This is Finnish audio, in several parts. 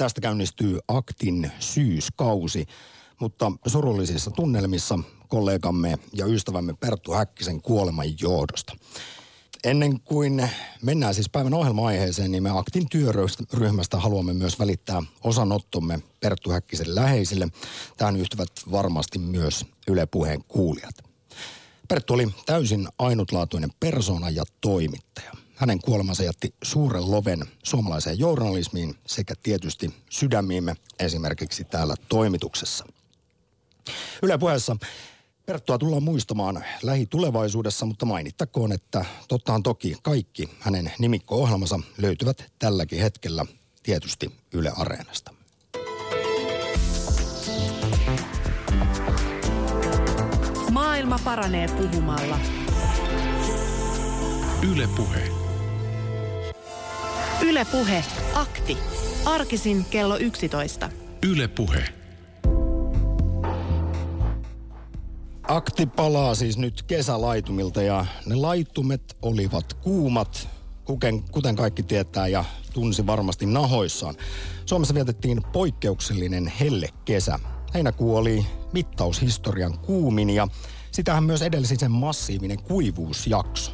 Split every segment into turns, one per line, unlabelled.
Tästä käynnistyy aktin syyskausi, mutta surullisissa tunnelmissa kollegamme ja ystävämme Perttu Häkkisen kuoleman johdosta. Ennen kuin mennään siis päivän ohjelma-aiheeseen, niin me Aktin työryhmästä haluamme myös välittää osanottomme Perttu Häkkisen läheisille. Tähän yhtyvät varmasti myös Yle Puheen kuulijat. Perttu oli täysin ainutlaatuinen persona ja toimittaja. Hänen kuolemansa jätti suuren loven suomalaiseen journalismiin sekä tietysti sydämiimme esimerkiksi täällä toimituksessa. Yle puheessa Perttua tullaan muistamaan lähitulevaisuudessa, mutta mainittakoon, että tottahan toki kaikki hänen nimikko-ohjelmansa löytyvät tälläkin hetkellä tietysti Yle Areenasta.
Maailma paranee puhumalla.
Yle Puhe.
Yle Puhe. Akti. Arkisin kello 11.
Yle Puhe.
Akti palaa siis nyt kesälaitumilta ja ne laitumet olivat kuumat, kuten, kuten kaikki tietää ja tunsi varmasti nahoissaan. Suomessa vietettiin poikkeuksellinen helle kesä. Heinäkuu oli mittaushistorian kuumin ja sitähän myös edelsi sen massiivinen kuivuusjakso.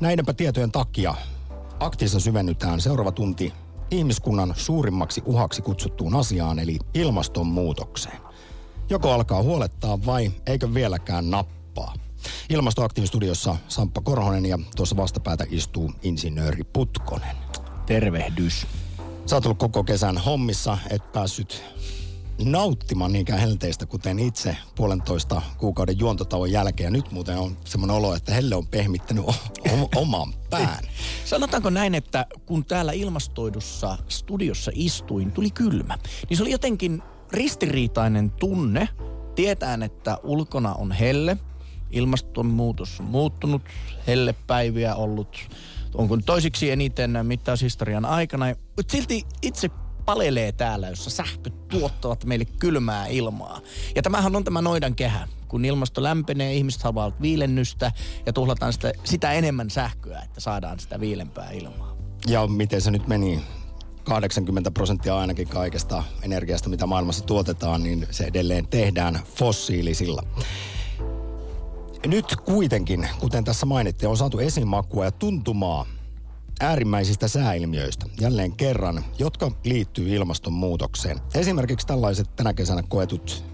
Näidenpä tietojen takia aktissa syvennytään seuraava tunti ihmiskunnan suurimmaksi uhaksi kutsuttuun asiaan eli ilmastonmuutokseen. Joko alkaa huolettaa vai eikö vieläkään nappaa? Ilmastoaktiivistudiossa Samppa Korhonen ja tuossa vastapäätä istuu insinööri Putkonen.
Tervehdys.
Sä oot ollut koko kesän hommissa, et päässyt nauttimaan niinkään helteistä, kuten itse puolentoista kuukauden juontotauon jälkeen. Ja nyt muuten on semmoinen olo, että helle on pehmittänyt o- oman pään.
Sanotaanko näin, että kun täällä ilmastoidussa studiossa istuin, tuli kylmä, niin se oli jotenkin ristiriitainen tunne. Tietään, että ulkona on helle, ilmastonmuutos on muuttunut, hellepäiviä ollut, onko toisiksi eniten mittaushistorian aikana. Silti itse palelee täällä, jossa sähköt tuottavat meille kylmää ilmaa. Ja tämähän on tämä noidan kehä. Kun ilmasto lämpenee, ihmiset haluavat viilennystä ja tuhlataan sitä, sitä enemmän sähköä, että saadaan sitä viilempää ilmaa.
Ja miten se nyt meni? 80 prosenttia ainakin kaikesta energiasta, mitä maailmassa tuotetaan, niin se edelleen tehdään fossiilisilla. Nyt kuitenkin, kuten tässä mainittiin, on saatu esimakua ja tuntumaa äärimmäisistä sääilmiöistä jälleen kerran, jotka liittyy ilmastonmuutokseen. Esimerkiksi tällaiset tänä kesänä koetut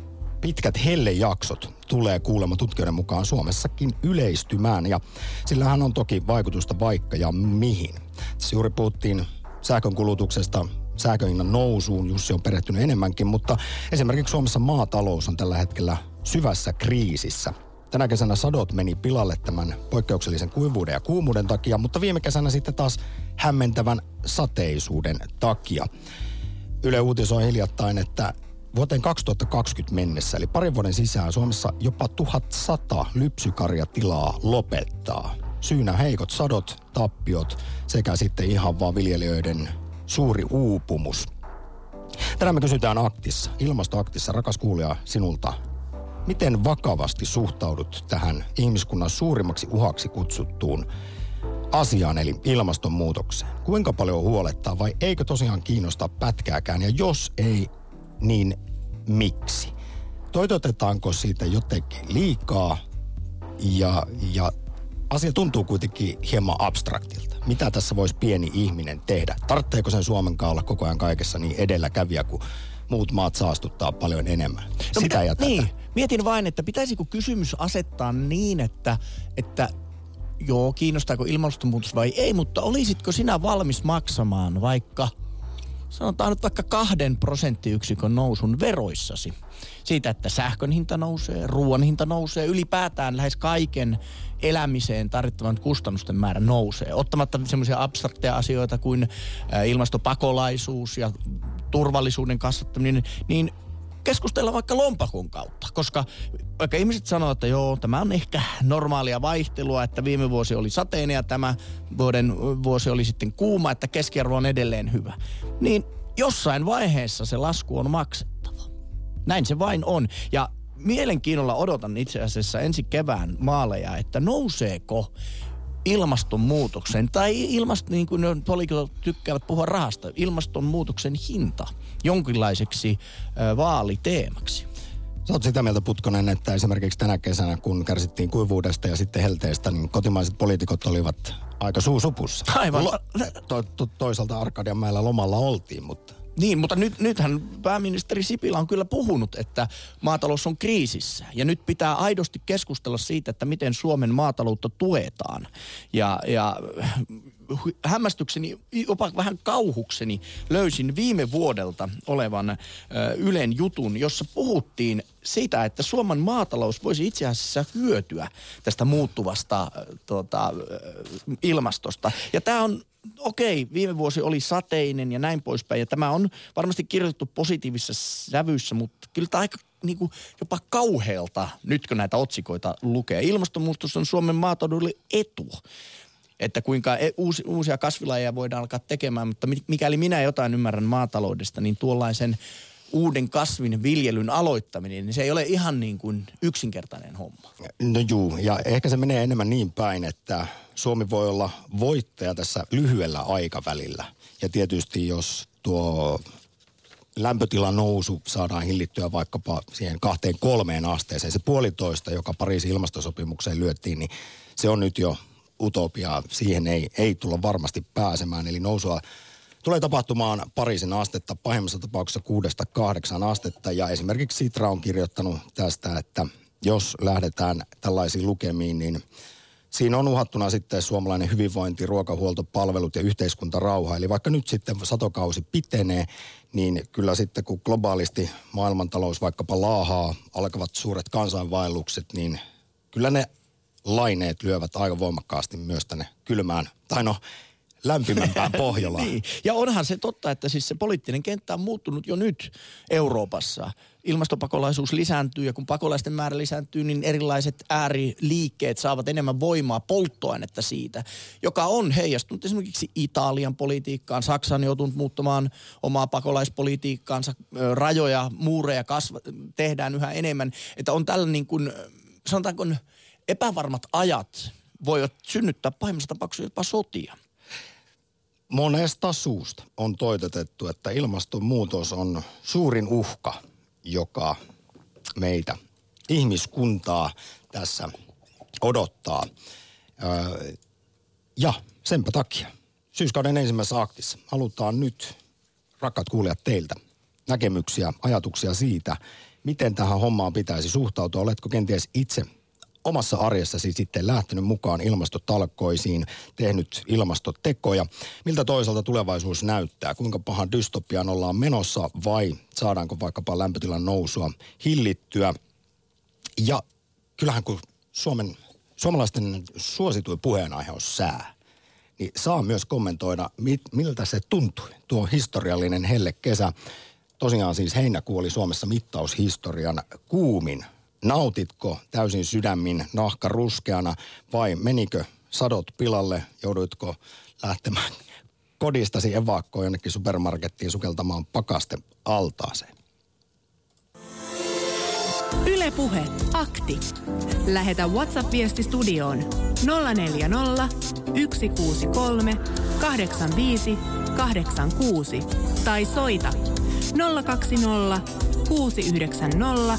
pitkät hellejaksot tulee kuulemma tutkijoiden mukaan Suomessakin yleistymään ja sillähän on toki vaikutusta vaikka ja mihin. Tässä juuri puhuttiin sähkön kulutuksesta, sähköhinnan nousuun, Jussi on perehtynyt enemmänkin, mutta esimerkiksi Suomessa maatalous on tällä hetkellä syvässä kriisissä. Tänä kesänä sadot meni pilalle tämän poikkeuksellisen kuivuuden ja kuumuuden takia, mutta viime kesänä sitten taas hämmentävän sateisuuden takia. Yle uutisoi hiljattain, että vuoteen 2020 mennessä, eli parin vuoden sisään Suomessa jopa 1100 lypsykarjatilaa lopettaa. Syynä heikot sadot, tappiot sekä sitten ihan vaan viljelijöiden suuri uupumus. Tänään me kysytään aktissa, ilmastoaktissa, rakas kuulija sinulta, miten vakavasti suhtaudut tähän ihmiskunnan suurimmaksi uhaksi kutsuttuun asiaan, eli ilmastonmuutokseen? Kuinka paljon huolettaa vai eikö tosiaan kiinnosta pätkääkään? Ja jos ei, niin miksi? Toitotetaanko siitä jotenkin liikaa ja, ja asia tuntuu kuitenkin hieman abstraktilta. Mitä tässä voisi pieni ihminen tehdä? Tartteeko sen Suomen olla koko ajan kaikessa niin edelläkävijä, kun muut maat saastuttaa paljon enemmän? No Sitä
mitä,
ja tätä.
Niin, mietin vain, että pitäisikö kysymys asettaa niin, että, että joo, kiinnostaako ilmastonmuutos vai ei, mutta olisitko sinä valmis maksamaan vaikka – sanotaan nyt vaikka kahden prosenttiyksikön nousun veroissasi. Siitä, että sähkön hinta nousee, ruoan hinta nousee, ylipäätään lähes kaiken elämiseen tarvittavan kustannusten määrä nousee. Ottamatta semmoisia abstrakteja asioita kuin ilmastopakolaisuus ja turvallisuuden kasvattaminen, niin keskustella vaikka lompakon kautta, koska vaikka ihmiset sanoo, että joo, tämä on ehkä normaalia vaihtelua, että viime vuosi oli sateinen ja tämä vuoden vuosi oli sitten kuuma, että keskiarvo on edelleen hyvä, niin jossain vaiheessa se lasku on maksettava. Näin se vain on. Ja mielenkiinnolla odotan itse asiassa ensi kevään maaleja, että nouseeko ilmastonmuutoksen, tai ilmast, niin kuin poliitikot tykkäävät puhua rahasta, ilmastonmuutoksen hinta jonkinlaiseksi vaaliteemaksi?
Sä oot sitä mieltä, Putkonen, että esimerkiksi tänä kesänä, kun kärsittiin kuivuudesta ja sitten helteestä, niin kotimaiset poliitikot olivat aika suusupussa.
Aivan.
To, to, toisaalta Arkadianmäellä lomalla oltiin, mutta...
Niin, mutta nyt, nythän pääministeri Sipilä on kyllä puhunut, että maatalous on kriisissä. Ja nyt pitää aidosti keskustella siitä, että miten Suomen maataloutta tuetaan. Ja, ja hämmästykseni, jopa vähän kauhukseni löysin viime vuodelta olevan ö, Ylen jutun, jossa puhuttiin siitä, että Suomen maatalous voisi itse asiassa hyötyä tästä muuttuvasta tota, ilmastosta. Ja tämä on okei, viime vuosi oli sateinen ja näin poispäin. Ja tämä on varmasti kirjoitettu positiivisessa sävyssä, mutta kyllä tämä aika niin kuin jopa kauhealta nyt kun näitä otsikoita lukee. Ilmastonmuutos on Suomen maataloudelle etu että kuinka e- uusi, uusia kasvilajeja voidaan alkaa tekemään, mutta mikäli minä jotain ymmärrän maataloudesta, niin tuollaisen uuden kasvin viljelyn aloittaminen, niin se ei ole ihan niin kuin yksinkertainen homma.
No juu, ja ehkä se menee enemmän niin päin, että Suomi voi olla voittaja tässä lyhyellä aikavälillä. Ja tietysti jos tuo lämpötilan nousu saadaan hillittyä vaikkapa siihen kahteen kolmeen asteeseen, se puolitoista, joka Pariisin ilmastosopimukseen lyöttiin, niin se on nyt jo utopiaa. Siihen ei, ei tulla varmasti pääsemään. Eli nousua tulee tapahtumaan Pariisin astetta, pahimmassa tapauksessa kuudesta kahdeksan astetta. Ja esimerkiksi Sitra on kirjoittanut tästä, että jos lähdetään tällaisiin lukemiin, niin siinä on uhattuna sitten suomalainen hyvinvointi, ruokahuolto, palvelut ja yhteiskuntarauha. Eli vaikka nyt sitten satokausi pitenee, niin kyllä sitten kun globaalisti maailmantalous vaikkapa laahaa, alkavat suuret kansainvaellukset, niin kyllä ne laineet lyövät aika voimakkaasti myös tänne kylmään, tai no lämpimämpään Pohjolaan.
niin. Ja onhan se totta, että siis se poliittinen kenttä on muuttunut jo nyt Euroopassa. Ilmastopakolaisuus lisääntyy ja kun pakolaisten määrä lisääntyy, niin erilaiset ääriliikkeet saavat enemmän voimaa, polttoainetta siitä, joka on heijastunut esimerkiksi Italian politiikkaan. Saksa on joutunut muuttamaan omaa pakolaispolitiikkaansa, rajoja, muureja kasva, tehdään yhä enemmän. Että on tällä niin kuin, sanotaanko epävarmat ajat voivat synnyttää pahimmassa tapauksessa jopa sotia.
Monesta suusta on toitotettu, että ilmastonmuutos on suurin uhka, joka meitä ihmiskuntaa tässä odottaa. ja senpä takia syyskauden ensimmäisessä aktissa halutaan nyt, rakkaat kuulijat, teiltä näkemyksiä, ajatuksia siitä, miten tähän hommaan pitäisi suhtautua. Oletko kenties itse omassa arjessasi sitten lähtenyt mukaan ilmastotalkoisiin, tehnyt ilmastotekoja. Miltä toisaalta tulevaisuus näyttää? Kuinka pahan dystopiaan ollaan menossa vai saadaanko vaikkapa lämpötilan nousua hillittyä? Ja kyllähän kun Suomen, suomalaisten suosituin puheenaihe on sää, niin saa myös kommentoida, mit, miltä se tuntui, tuo historiallinen helle kesä. Tosiaan siis heinäkuu oli Suomessa mittaushistorian kuumin Nautitko täysin sydämin nahka ruskeana vai menikö sadot pilalle? Jouduitko lähtemään kodistasi evakkoon jonnekin supermarkettiin sukeltamaan pakaste altaaseen?
Ylepuhe akti. Lähetä WhatsApp-viesti studioon 040 163 85 86 tai soita 020 690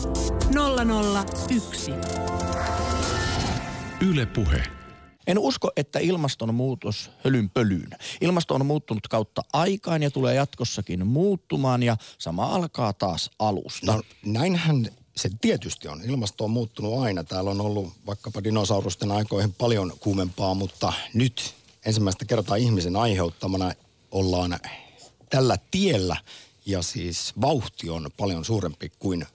001.
Yle Puhe.
En usko, että ilmastonmuutos hölynpölyyn. Ilmasto on muuttunut kautta aikaan ja tulee jatkossakin muuttumaan ja sama alkaa taas alusta.
No näinhän se tietysti on. Ilmasto on muuttunut aina. Täällä on ollut vaikkapa dinosaurusten aikoihin paljon kuumempaa, mutta nyt ensimmäistä kertaa ihmisen aiheuttamana ollaan tällä tiellä ja siis vauhti on paljon suurempi kuin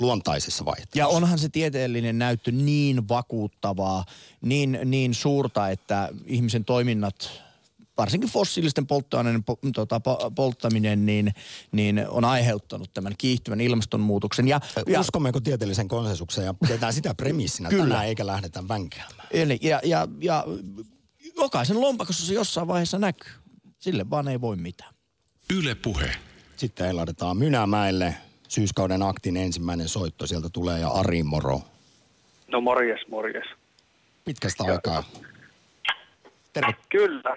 luontaisessa vaihteessa.
Ja onhan se tieteellinen näyttö niin vakuuttavaa, niin, niin suurta, että ihmisen toiminnat varsinkin fossiilisten polttoaineiden po, tota, po, polttaminen niin, niin on aiheuttanut tämän kiihtyvän ilmastonmuutoksen. Ja,
ja, Uskommeko tieteellisen konsensukseen ja pidetään sitä premissinä Kyllä. tänään eikä lähdetä vänkäämään.
Eli, ja, ja, ja jokaisen lompakossa se jossain vaiheessa näkyy. Sille vaan ei voi mitään.
Yle Puhe.
Sitten heiladetaan Mynämäelle. Syyskauden aktin ensimmäinen soitto sieltä tulee ja Ari moro.
No morjes, morjes.
Pitkästä ja, aikaa. Terve.
Kyllä,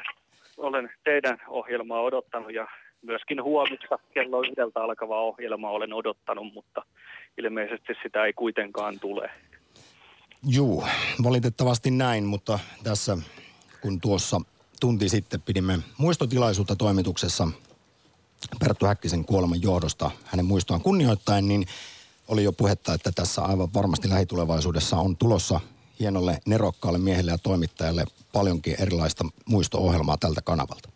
olen teidän ohjelmaa odottanut ja myöskin huomista kello yhdeltä alkavaa ohjelmaa olen odottanut, mutta ilmeisesti sitä ei kuitenkaan tule.
Juu, valitettavasti näin, mutta tässä kun tuossa tunti sitten pidimme muistotilaisuutta toimituksessa Perttu Häkkisen kuoleman johdosta hänen muistoaan kunnioittain, niin oli jo puhetta, että tässä aivan varmasti lähitulevaisuudessa on tulossa hienolle nerokkaalle miehelle ja toimittajalle paljonkin erilaista muisto-ohjelmaa tältä kanavalta.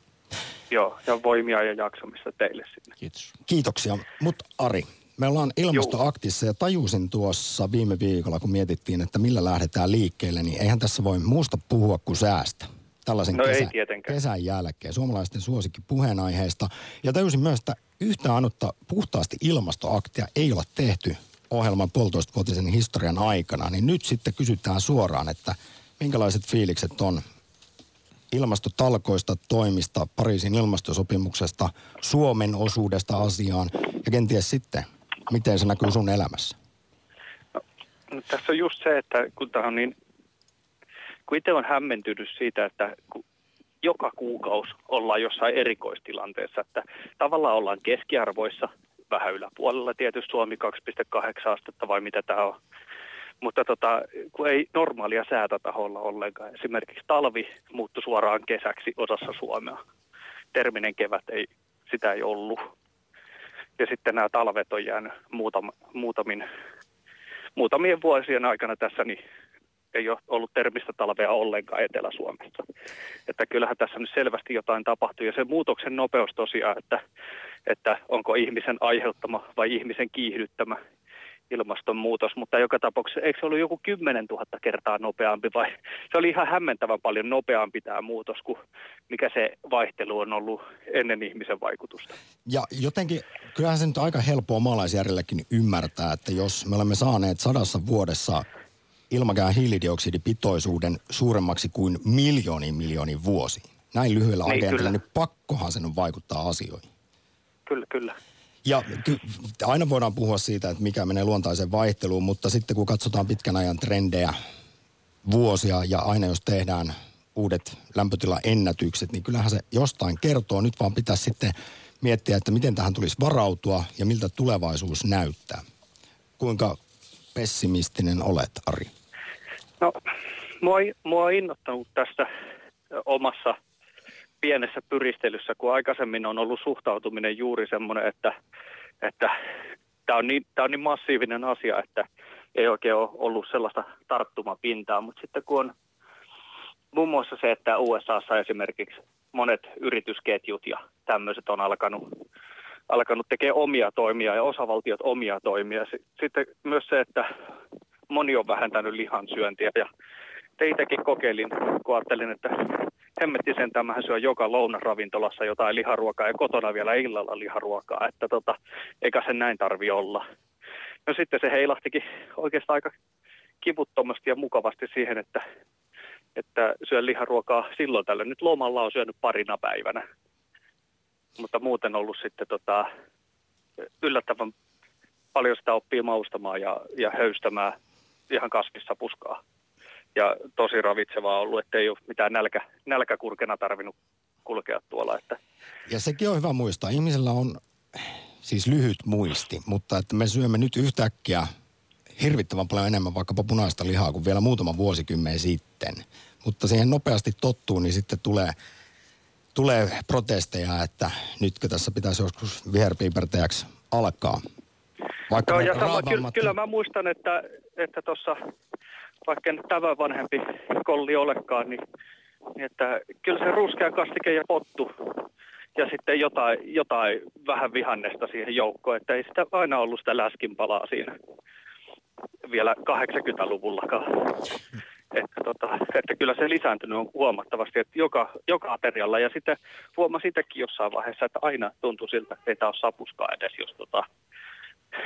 Joo, ja voimia ja jaksamista teille sinne.
Kiitos.
Kiitoksia. Mutta Ari, me ollaan ilmastoaktissa ja tajusin tuossa viime viikolla, kun mietittiin, että millä lähdetään liikkeelle, niin eihän tässä voi muusta puhua kuin säästä. Tällaisen
No ei
kesä,
tietenkään.
kesän jälkeen suomalaisten suosikki puheenaiheesta. Ja tajusin myös, että yhtä ainutta puhtaasti ilmastoaktia ei ole tehty ohjelman puolitoistavuotisen historian aikana. Niin nyt sitten kysytään suoraan, että minkälaiset fiilikset on ilmastotalkoista, toimista, Pariisin ilmastosopimuksesta, Suomen osuudesta asiaan ja kenties sitten, miten se näkyy sun elämässä?
No, tässä on just se, että kun tämä on niin, kun itse on hämmentynyt siitä, että joka kuukausi ollaan jossain erikoistilanteessa, että tavallaan ollaan keskiarvoissa, vähän yläpuolella tietysti Suomi 2,8 astetta vai mitä tämä on. Mutta tota, kun ei normaalia säätätaholla ollenkaan. Esimerkiksi talvi muuttui suoraan kesäksi osassa Suomea. Terminen kevät ei, sitä ei ollut. Ja sitten nämä talvet on jäänyt muutama, muutamin, muutamien vuosien aikana tässä, niin ei ole ollut termistä talvea ollenkaan Etelä-Suomessa. Että kyllähän tässä nyt selvästi jotain tapahtuu. Ja se muutoksen nopeus tosiaan, että, että onko ihmisen aiheuttama vai ihmisen kiihdyttämä ilmastonmuutos, mutta joka tapauksessa eikö se ollut joku 10 000 kertaa nopeampi vai se oli ihan hämmentävän paljon nopeampi tämä muutos kuin mikä se vaihtelu on ollut ennen ihmisen vaikutusta.
Ja jotenkin, kyllähän se nyt aika helppoa maalaisjärjelläkin ymmärtää, että jos me olemme saaneet sadassa vuodessa ilmakään hiilidioksidipitoisuuden suuremmaksi kuin miljooniin miljoonin vuosiin. Näin lyhyellä
Niin, kyllä.
niin pakkohan sen on vaikuttaa asioihin.
Kyllä, kyllä.
Ja ky- aina voidaan puhua siitä, että mikä menee luontaiseen vaihteluun, mutta sitten kun katsotaan pitkän ajan trendejä, vuosia ja aina jos tehdään uudet lämpötilaennätykset, niin kyllähän se jostain kertoo. Nyt vaan pitäisi sitten miettiä, että miten tähän tulisi varautua ja miltä tulevaisuus näyttää. Kuinka pessimistinen olet, Ari?
No, mua, mua on innoittanut tässä omassa pienessä pyristelyssä, kun aikaisemmin on ollut suhtautuminen juuri semmoinen, että että tämä on, niin, tää on niin massiivinen asia, että ei oikein ole ollut sellaista tarttumapintaa, mutta sitten kun on muun muassa se, että USAssa esimerkiksi monet yritysketjut ja tämmöiset on alkanut, alkanut tekemään omia toimia ja osavaltiot omia toimia. Sitten myös se, että moni on vähentänyt lihan syöntiä ja te itsekin kokeilin, kun ajattelin, että hemmetti sen tämähän syö joka lounasravintolassa jotain liharuokaa ja kotona vielä illalla liharuokaa, että tota, eikä sen näin tarvi olla. No sitten se heilahtikin oikeastaan aika kivuttomasti ja mukavasti siihen, että, että syön liharuokaa silloin tällöin. Nyt lomalla on syönyt parina päivänä, mutta muuten ollut sitten tota, yllättävän paljon sitä oppii maustamaan ja, ja höystämään ihan kasvissa puskaa. Ja tosi ravitsevaa ollut, ettei ole mitään nälkä, nälkäkurkena tarvinnut kulkea tuolla. Että
Ja sekin on hyvä muistaa. Ihmisellä on siis lyhyt muisti, mutta että me syömme nyt yhtäkkiä hirvittävän paljon enemmän vaikkapa punaista lihaa kuin vielä muutama vuosikymmen sitten. Mutta siihen nopeasti tottuu, niin sitten tulee, tulee protesteja, että nytkö tässä pitäisi joskus viherpiipertäjäksi alkaa. Vaikka
Joo,
ne
ja sama, kyllä, kyllä mä muistan, että, että tuossa, vaikka en tämän vanhempi kolli olekaan, niin, niin että kyllä se ruskea kastike ja pottu ja sitten jotain, jotain vähän vihannesta siihen joukkoon, että ei sitä aina ollut sitä läskinpalaa siinä vielä 80-luvullakaan. Että, tota, että kyllä se lisääntynyt on huomattavasti, että joka, joka aterialla. Ja sitten huomasi itsekin jossain vaiheessa, että aina tuntui siltä, että ei tämä ole sapuskaa edes, jos, tota,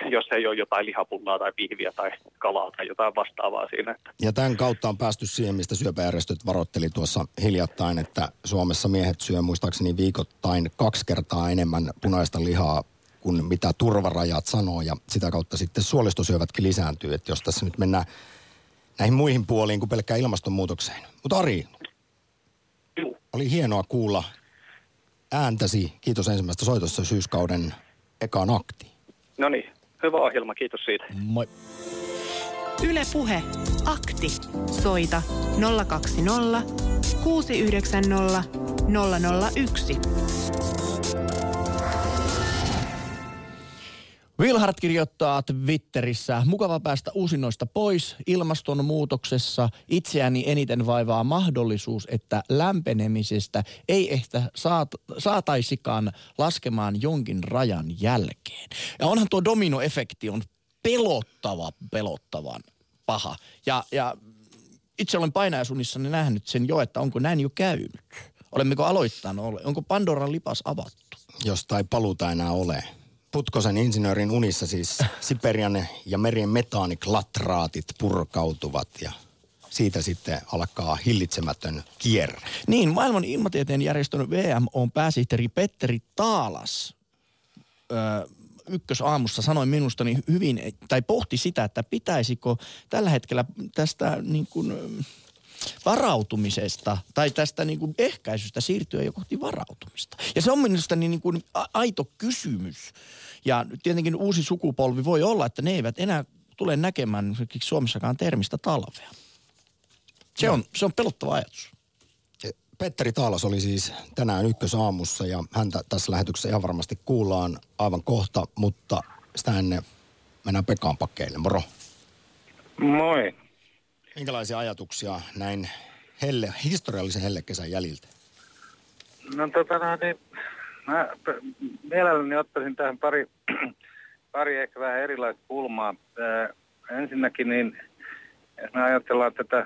jos ei ole jotain lihapullaa tai pihviä tai kalaa tai jotain vastaavaa siinä. Että
Ja tämän kautta on päästy siihen, mistä syöpäjärjestöt varoitteli tuossa hiljattain, että Suomessa miehet syö muistaakseni viikoittain kaksi kertaa enemmän punaista lihaa kuin mitä turvarajat sanoo ja sitä kautta sitten suolistosyövätkin lisääntyy, että jos tässä nyt mennään näihin muihin puoliin kuin pelkkään ilmastonmuutokseen. Mutta Ari,
juu,
Oli hienoa kuulla ääntäsi, kiitos ensimmäistä soitosta syyskauden ekaan akti.
No niin, hyvä ohjelma, kiitos siitä.
Moi.
Yle Puhe. Akti. Soita 020 690 001.
Wilhart kirjoittaa Twitterissä, mukava päästä uusinnoista pois. Ilmastonmuutoksessa itseäni eniten vaivaa mahdollisuus, että lämpenemisestä ei ehkä saat, saataisikaan laskemaan jonkin rajan jälkeen. Ja onhan tuo dominoefekti on pelottava, pelottavan paha. Ja, ja itse olen painajaisunnissani nähnyt sen jo, että onko näin jo käynyt. Olemmeko aloittanut? Onko Pandoran lipas avattu?
Jostain paluuta enää ole. Putkosen insinöörin unissa siis Siperian ja merien metaaniklatraatit purkautuvat ja siitä sitten alkaa hillitsemätön kierre.
Niin, maailman ilmatieteen järjestön VMOn pääsihteeri Petteri Taalas ö, ykkösaamussa sanoi minusta niin hyvin, tai pohti sitä, että pitäisikö tällä hetkellä tästä niin kuin, varautumisesta tai tästä niin kuin ehkäisystä siirtyä jo kohti varautumista. Ja se on minusta niin, niin kuin aito kysymys. Ja tietenkin uusi sukupolvi voi olla, että ne eivät enää tule näkemään esimerkiksi Suomessakaan termistä talvea. Se on, se on pelottava ajatus.
Petteri Taalas oli siis tänään ykkösaamussa ja häntä tässä lähetyksessä ihan varmasti kuullaan aivan kohta, mutta sitä ennen mennään Pekaan pakkeille. Moro.
Moi.
Minkälaisia ajatuksia näin helle, historiallisen hellekesän jäljiltä?
No tota no, niin, mä mielelläni ottaisin tähän pari, pari ehkä vähän erilaista kulmaa. Ää, ensinnäkin niin, jos me ajatellaan tätä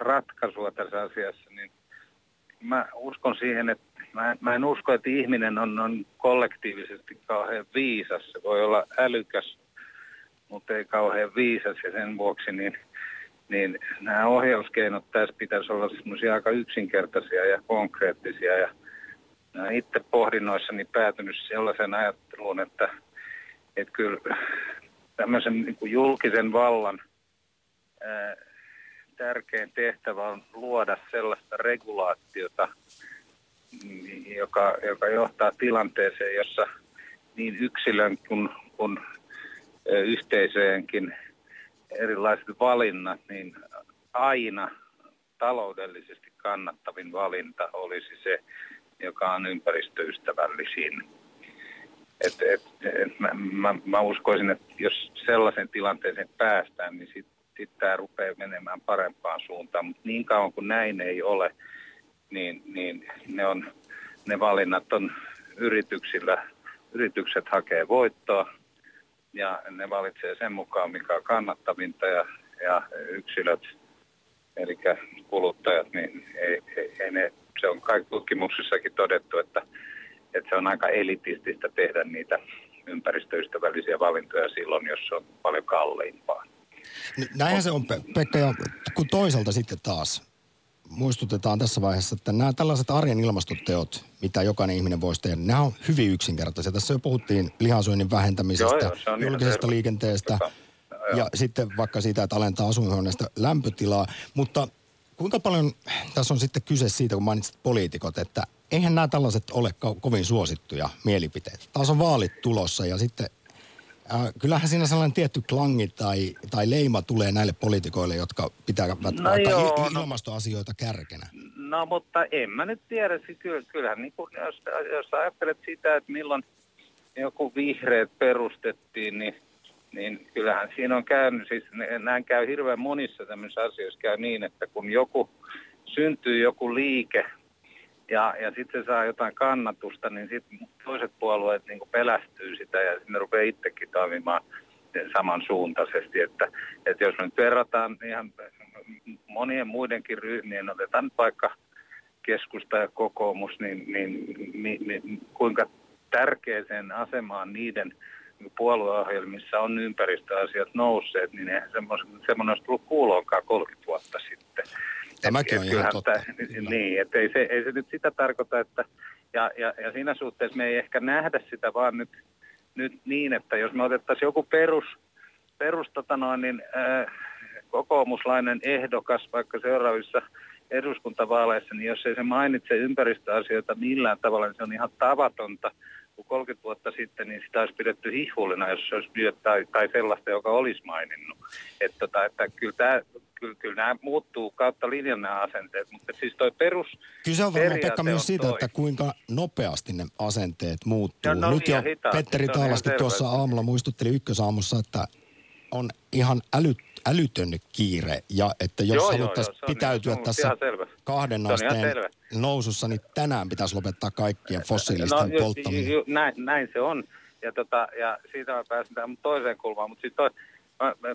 ratkaisua tässä asiassa, niin mä uskon siihen, että mä, mä en usko, että ihminen on, on kollektiivisesti kauhean viisas. Se voi olla älykäs, mutta ei kauhean viisas ja sen vuoksi niin, niin nämä ohjauskeinot tässä pitäisi olla semmoisia aika yksinkertaisia ja konkreettisia. Ja itse pohdinnoissani päätynyt sellaisen ajatteluun, että, että kyllä tämmöisen niin kuin julkisen vallan ää, tärkein tehtävä on luoda sellaista regulaatiota, joka, joka johtaa tilanteeseen, jossa niin yksilön kuin, kuin yhteisöjenkin erilaiset valinnat, niin aina taloudellisesti kannattavin valinta olisi se, joka on ympäristöystävällisin. Et, et, et mä, mä, mä uskoisin, että jos sellaisen tilanteeseen päästään, niin sitten sit tämä rupeaa menemään parempaan suuntaan. Mutta niin kauan kuin näin ei ole, niin, niin ne, on, ne valinnat on yrityksillä. Yritykset hakee voittoa ja ne valitsee sen mukaan, mikä on kannattavinta ja, ja yksilöt, eli kuluttajat, niin ei, ei, ei ne, se on kaikki tutkimuksissakin todettu, että, että se on aika elitististä tehdä niitä ympäristöystävällisiä valintoja silloin, jos se on paljon kalliimpaa.
Näinhän se on, Pe- Pekka, ja kun toisaalta sitten taas muistutetaan tässä vaiheessa, että nämä tällaiset arjen ilmastoteot, mitä jokainen ihminen voisi tehdä, nämä on hyvin yksinkertaisia. Tässä jo puhuttiin lihansyönnin vähentämisestä,
Joo, joo,
julkisesta liikenteestä
Tota, joo.
ja sitten vaikka siitä, että alentaa asuinhuoneesta lämpötilaa. Mutta kuinka paljon tässä on sitten kyse siitä, kun mainitsit poliitikot, että eihän nämä tällaiset ole ko- kovin suosittuja mielipiteitä. Taas on vaalit tulossa ja sitten Äh, kyllähän siinä sellainen tietty klangi tai, tai leima tulee näille poliitikoille, jotka pitävät
No joo,
il-
no-
ilmastoasioita kärkenä.
No mutta en mä nyt tiedä, kyllä, kyllähän niin kuin, jos, jos ajattelet sitä, että milloin joku vihreät perustettiin, niin, niin kyllähän siinä on käynyt, siis näin käy hirveän monissa tämmöisissä asioissa käy niin, että kun joku syntyy joku liike ja, ja sitten se saa jotain kannatusta, niin sitten toiset puolueet niin pelästyy sitä ja ne rupeaa itsekin toimimaan samansuuntaisesti. Että, että jos me nyt verrataan ihan monien muidenkin ryhmien, otetaan nyt vaikka keskusta ja kokoomus, niin, niin, niin, niin kuinka tärkeäseen asemaan niiden puolueohjelmissa on ympäristöasiat nousseet, niin eihän semmoinen olisi tullut kuuloonkaan 30 vuotta sitten.
Tämäkin on
Et
ihan totta.
niin, että ei se, ei se nyt sitä tarkoita, että ja, ja, ja siinä suhteessa me ei ehkä nähdä sitä vaan nyt, nyt niin, että jos me otettaisiin joku perus, perus tota noin, niin, äh, kokoomuslainen ehdokas vaikka seuraavissa eduskuntavaaleissa, niin jos ei se mainitse ympäristöasioita millään tavalla, niin se on ihan tavatonta. Kun 30 vuotta sitten, niin sitä olisi pidetty hihulina, jos se olisi lyöt tai, tai sellaista, joka olisi maininnut. Että, tota, että kyllä, tämä, kyllä, kyllä nämä muuttuu kautta linjan nämä asenteet, mutta siis toi perus
Kyse on varmaan Pekka myös siitä,
toi.
että kuinka nopeasti ne asenteet muuttuu.
Ja no
Nyt
niin,
jo
hitaasti,
Petteri
se selvä.
tuossa aamulla muistutteli ykkösaamussa, että on ihan äly, älytön kiire ja että jos
Joo,
haluttaisiin
joo,
pitäytyä
se on
tässä kahden asteen nousussa, niin tänään pitäisi lopettaa kaikkien fossiilisten
No,
polttaminen.
ju- ju- näin, näin se on. Ja, tota, ja siitä mä pääsen tähän toiseen kulmaan. Mutta sitten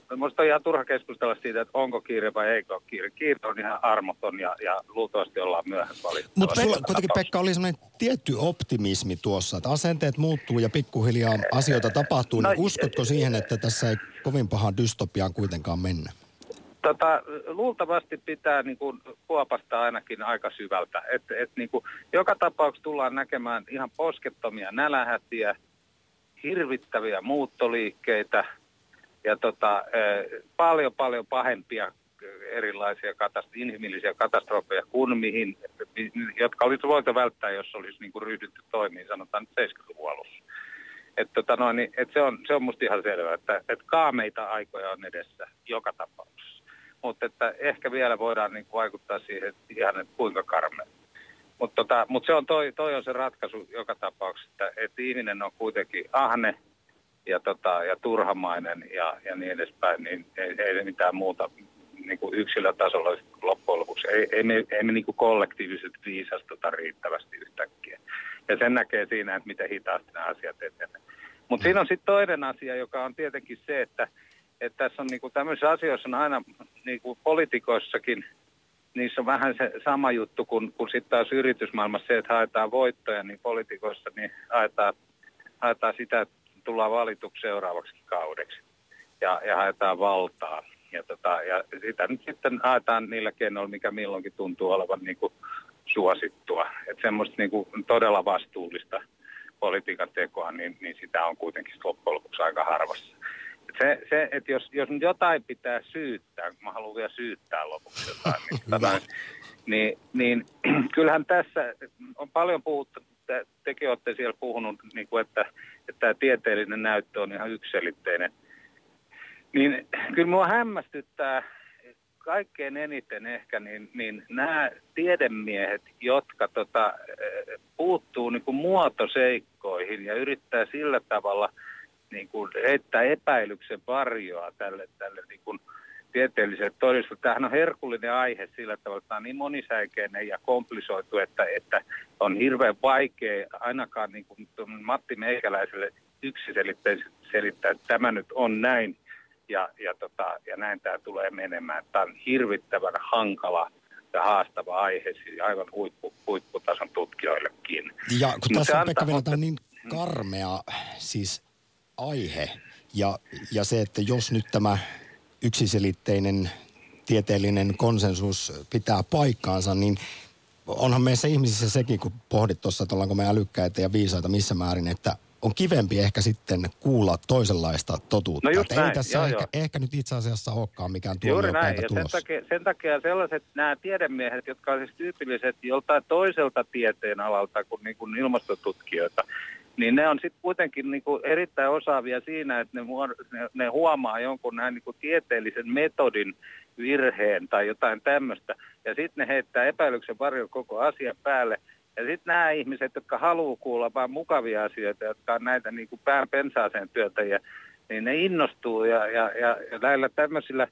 Minusta on ihan turha keskustella siitä, että onko kiire vai eikö ole kiire. Kiire on ihan armoton ja, ja luultavasti ollaan myöhässä
Mutta sulla kuitenkin. Pekka oli semmoinen tietty optimismi tuossa, että asenteet muuttuu ja pikkuhiljaa asioita tapahtuu.
No,
Niin uskotko siihen, että tässä ei kovin pahaan dystopiaan kuitenkaan mennä?
Tota, luultavasti pitää niin kuin, kuopasta ainakin aika syvältä. Et, et, niin kuin, joka tapauksessa tullaan näkemään ihan poskettomia nälähätiä, hirvittäviä muuttoliikkeitä ja tota, paljon paljon pahempia erilaisia katast- inhimillisiä katastrofeja kuin mihin, mi- jotka olisi voitu välttää, jos olisi niin kuin ryhdytty toimiin, sanotaan nyt 70-luvun alussa. Et tota noin, niin, et se, on, se on musta ihan selvää, että et kaameita aikoja on edessä joka tapauksessa. Mutta että ehkä vielä voidaan niin kuin vaikuttaa siihen että ihan, että kuinka karmea. Mutta tota, mut se on toi, toi on se ratkaisu joka tapauksessa, että, että ihminen on kuitenkin ahne ja, tota, ja turhamainen ja, ja niin edespäin, niin ei, ei mitään muuta niin kuin yksilötasolla loppujen lopuksi. Ei, ei me, ei me niin kuin kollektiivisesti viisastuta riittävästi yhtäkkiä. Ja sen näkee siinä, että miten hitaasti nämä asiat etenevät. Mutta siinä on sitten toinen asia, joka on tietenkin se, että, että tässä on niinku tämmöisissä asioissa on aina niinku politikoissakin, niissä on vähän se sama juttu kuin, kuin sitten taas yritysmaailmassa se, että haetaan voittoja, niin politikoissa niin haetaan, haetaan sitä, että tullaan valituksi seuraavaksi kaudeksi ja, ja haetaan valtaa. Ja, tota, ja sitä nyt sitten haetaan niillä keinoilla, mikä milloinkin tuntuu olevan niin kuin suosittua. Että semmoista niin kuin todella vastuullista politiikan tekoa, niin, niin sitä on kuitenkin loppujen lopuksi aika harvassa. Et Se, se että jos, jos nyt jotain pitää syyttää, kun mä haluan vielä syyttää lopuksi jotain, niin, tota, niin, niin kyllähän tässä on paljon puhuttu, te, tekin olette siellä puhunut, niin kuin, että, että tämä tieteellinen näyttö on ihan yksiselitteinen. Niin kyllä mua hämmästyttää kaikkein eniten ehkä niin, niin nämä tiedemiehet, jotka tota, puuttuu niin kuin muotoseikkoihin ja yrittää sillä tavalla niin kuin heittää epäilyksen varjoa tälle, tälle niin kuin tieteelliselle todistelulle. Tämähän on herkullinen aihe sillä tavalla, että tämä on niin monisäikeinen ja komplisoitu, että, että on hirveän vaikea ainakaan niin kuin Matti Meikäläiselle yksiselitteisesti selittää, että tämä nyt on näin ja, ja, tota, ja näin tämä tulee menemään. Tämä on hirvittävän hankala ja haastava aihe, siis aivan huippu, huipputason tutkijoillekin.
Ja kun
Mut
tässä on Pekka tämä niin karmea siis aihe ja, ja se, että jos nyt tämä yksiselitteinen tieteellinen konsensus pitää paikkaansa, niin onhan meissä ihmisissä sekin, kun pohdit tuossa, että ollaanko me älykkäitä ja viisaita missä määrin, että on kivempi ehkä sitten kuulla toisenlaista totuutta.
No just
Että ei
näin,
tässä
joo,
ehkä,
joo.
ehkä nyt itse asiassa olekaan mikään
näin,
tuomiopäivä
sen
tulossa.
takia, sen takia sellaiset nämä tiedemiehet, jotka ovat siis tyypillisesti joltain toiselta tieteen alalta kuin, niin kuin ilmastotutkijoita, niin ne on sitten kuitenkin niin kuin erittäin osaavia siinä, että ne, muod- ne, ne huomaa jonkun näin niin kuin tieteellisen metodin virheen tai jotain tämmöistä, ja sitten ne heittää epäilyksen varjon koko asian päälle, ja sitten nämä ihmiset, jotka haluaa kuulla vain mukavia asioita, jotka on näitä niin kuin pään pensaaseen työntäjiä, niin ne innostuu ja, ja, ja, ja näillä tämmöisillä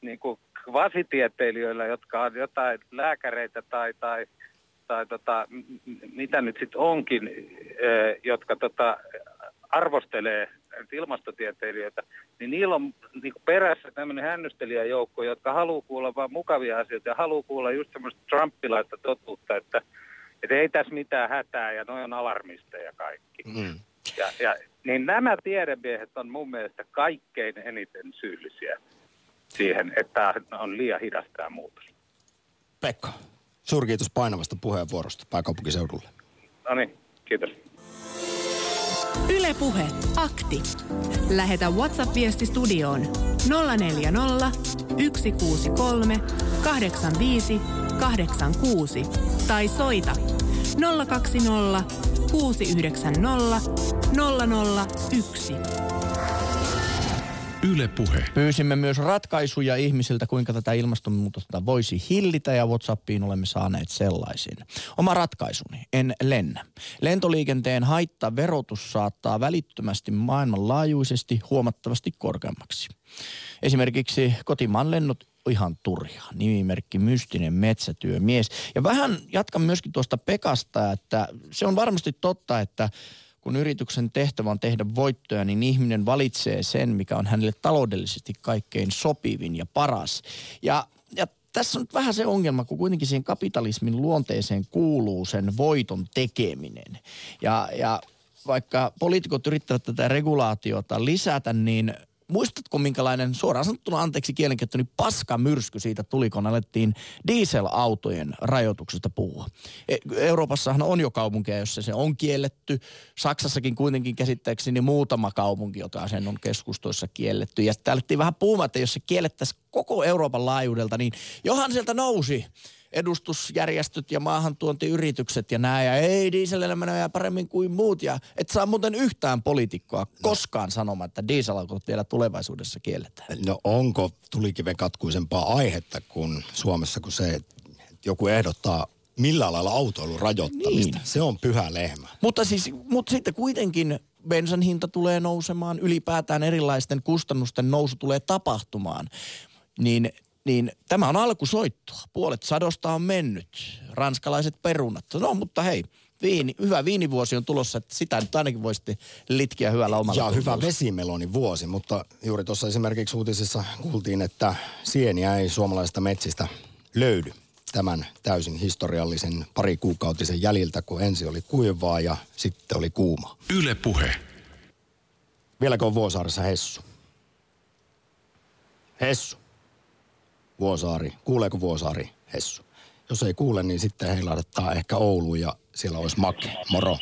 niin kuin kvasitieteilijöillä, jotka on jotain lääkäreitä tai, tai, tai tota, mitä nyt sitten onkin, eh, jotka tota, arvostelee ilmastotieteilijöitä, niin niillä on niin perässä tämmöinen hännystelijäjoukko, jotka haluaa kuulla vain mukavia asioita ja haluaa kuulla just semmoista trumpilaista totuutta, että, että ei tässä mitään hätää ja noin on alarmisteja kaikki.
Mm.
Ja, ja, niin nämä tiedemiehet on mun mielestä kaikkein eniten syyllisiä siihen, että on liian hidas tämä muutos.
Pekka, suurkiitos painavasta puheenvuorosta pääkaupunkiseudulle.
No niin, kiitos.
Ylepuhe akti. Lähetä WhatsApp-viesti studioon 040 163 85 186 tai soita 020 690 001.
Yle Puhe.
Pyysimme myös ratkaisuja ihmisiltä, kuinka tätä ilmastonmuutosta voisi hillitä ja Whatsappiin olemme saaneet sellaisin. Oma ratkaisuni, en lennä. Lentoliikenteen haittaverotus saattaa välittömästi maailmanlaajuisesti huomattavasti korkeammaksi. Esimerkiksi kotimaan lennot ihan turja. Nimimerkki Mystinen metsätyömies. Ja vähän jatkan myöskin tuosta Pekasta, että se on varmasti totta, että kun yrityksen tehtävä on tehdä voittoja, niin ihminen valitsee sen, mikä on hänelle taloudellisesti kaikkein sopivin ja paras. Ja, ja tässä on vähän se ongelma, kun kuitenkin siihen kapitalismin luonteeseen kuuluu sen voiton tekeminen. Ja, ja vaikka poliitikot yrittävät tätä regulaatiota lisätä, niin muistatko minkälainen, suoraan sanottuna anteeksi kielenkäyttö, niin paska myrsky siitä tuli, kun alettiin dieselautojen rajoituksesta puhua. E- Euroopassahan on jo kaupunkeja, jossa se on kielletty. Saksassakin kuitenkin käsittääkseni muutama kaupunki, joka sen on keskustoissa kielletty. Ja sitten alettiin vähän puhumaan, että jos se kiellettäisiin koko Euroopan laajuudelta, niin johan sieltä nousi edustusjärjestöt ja maahantuontiyritykset ja nämä, ja ei dieselelämänä ja paremmin kuin muut, ja et saa muuten yhtään poliitikkoa koskaan sanomaan, että dieselautot vielä tulevaisuudessa kielletään.
No onko tulikiven katkuisempaa aihetta kuin Suomessa kuin se, että joku ehdottaa millä lailla autoilun rajoittamista.
Niin.
Se on pyhä lehmä.
Mutta siis, mutta sitten kuitenkin bensan hinta tulee nousemaan, ylipäätään erilaisten kustannusten nousu tulee tapahtumaan. Niin, niin tämä on alkusoittoa. Puolet sadosta on mennyt. Ranskalaiset perunat. No mutta hei, viini, hyvä viinivuosi on tulossa, että sitä nyt ainakin voisitte litkiä hyvällä omalla
Ja hyvä
tunnolla.
vesimeloni vuosi, mutta juuri tuossa esimerkiksi uutisissa kuultiin, että sieniä ei suomalaisista metsistä löydy tämän täysin historiallisen pari kuukautisen jäljiltä, kun ensi oli kuivaa ja sitten oli kuuma.
Yle Puhe.
Vieläkö on Vuosaaressa Hessu? Hessu. Vuosaari. Kuuleeko Vuosaari Hessu? Jos ei kuule, niin sitten heilahdattaa ehkä Ouluun ja siellä olisi Make. Moro.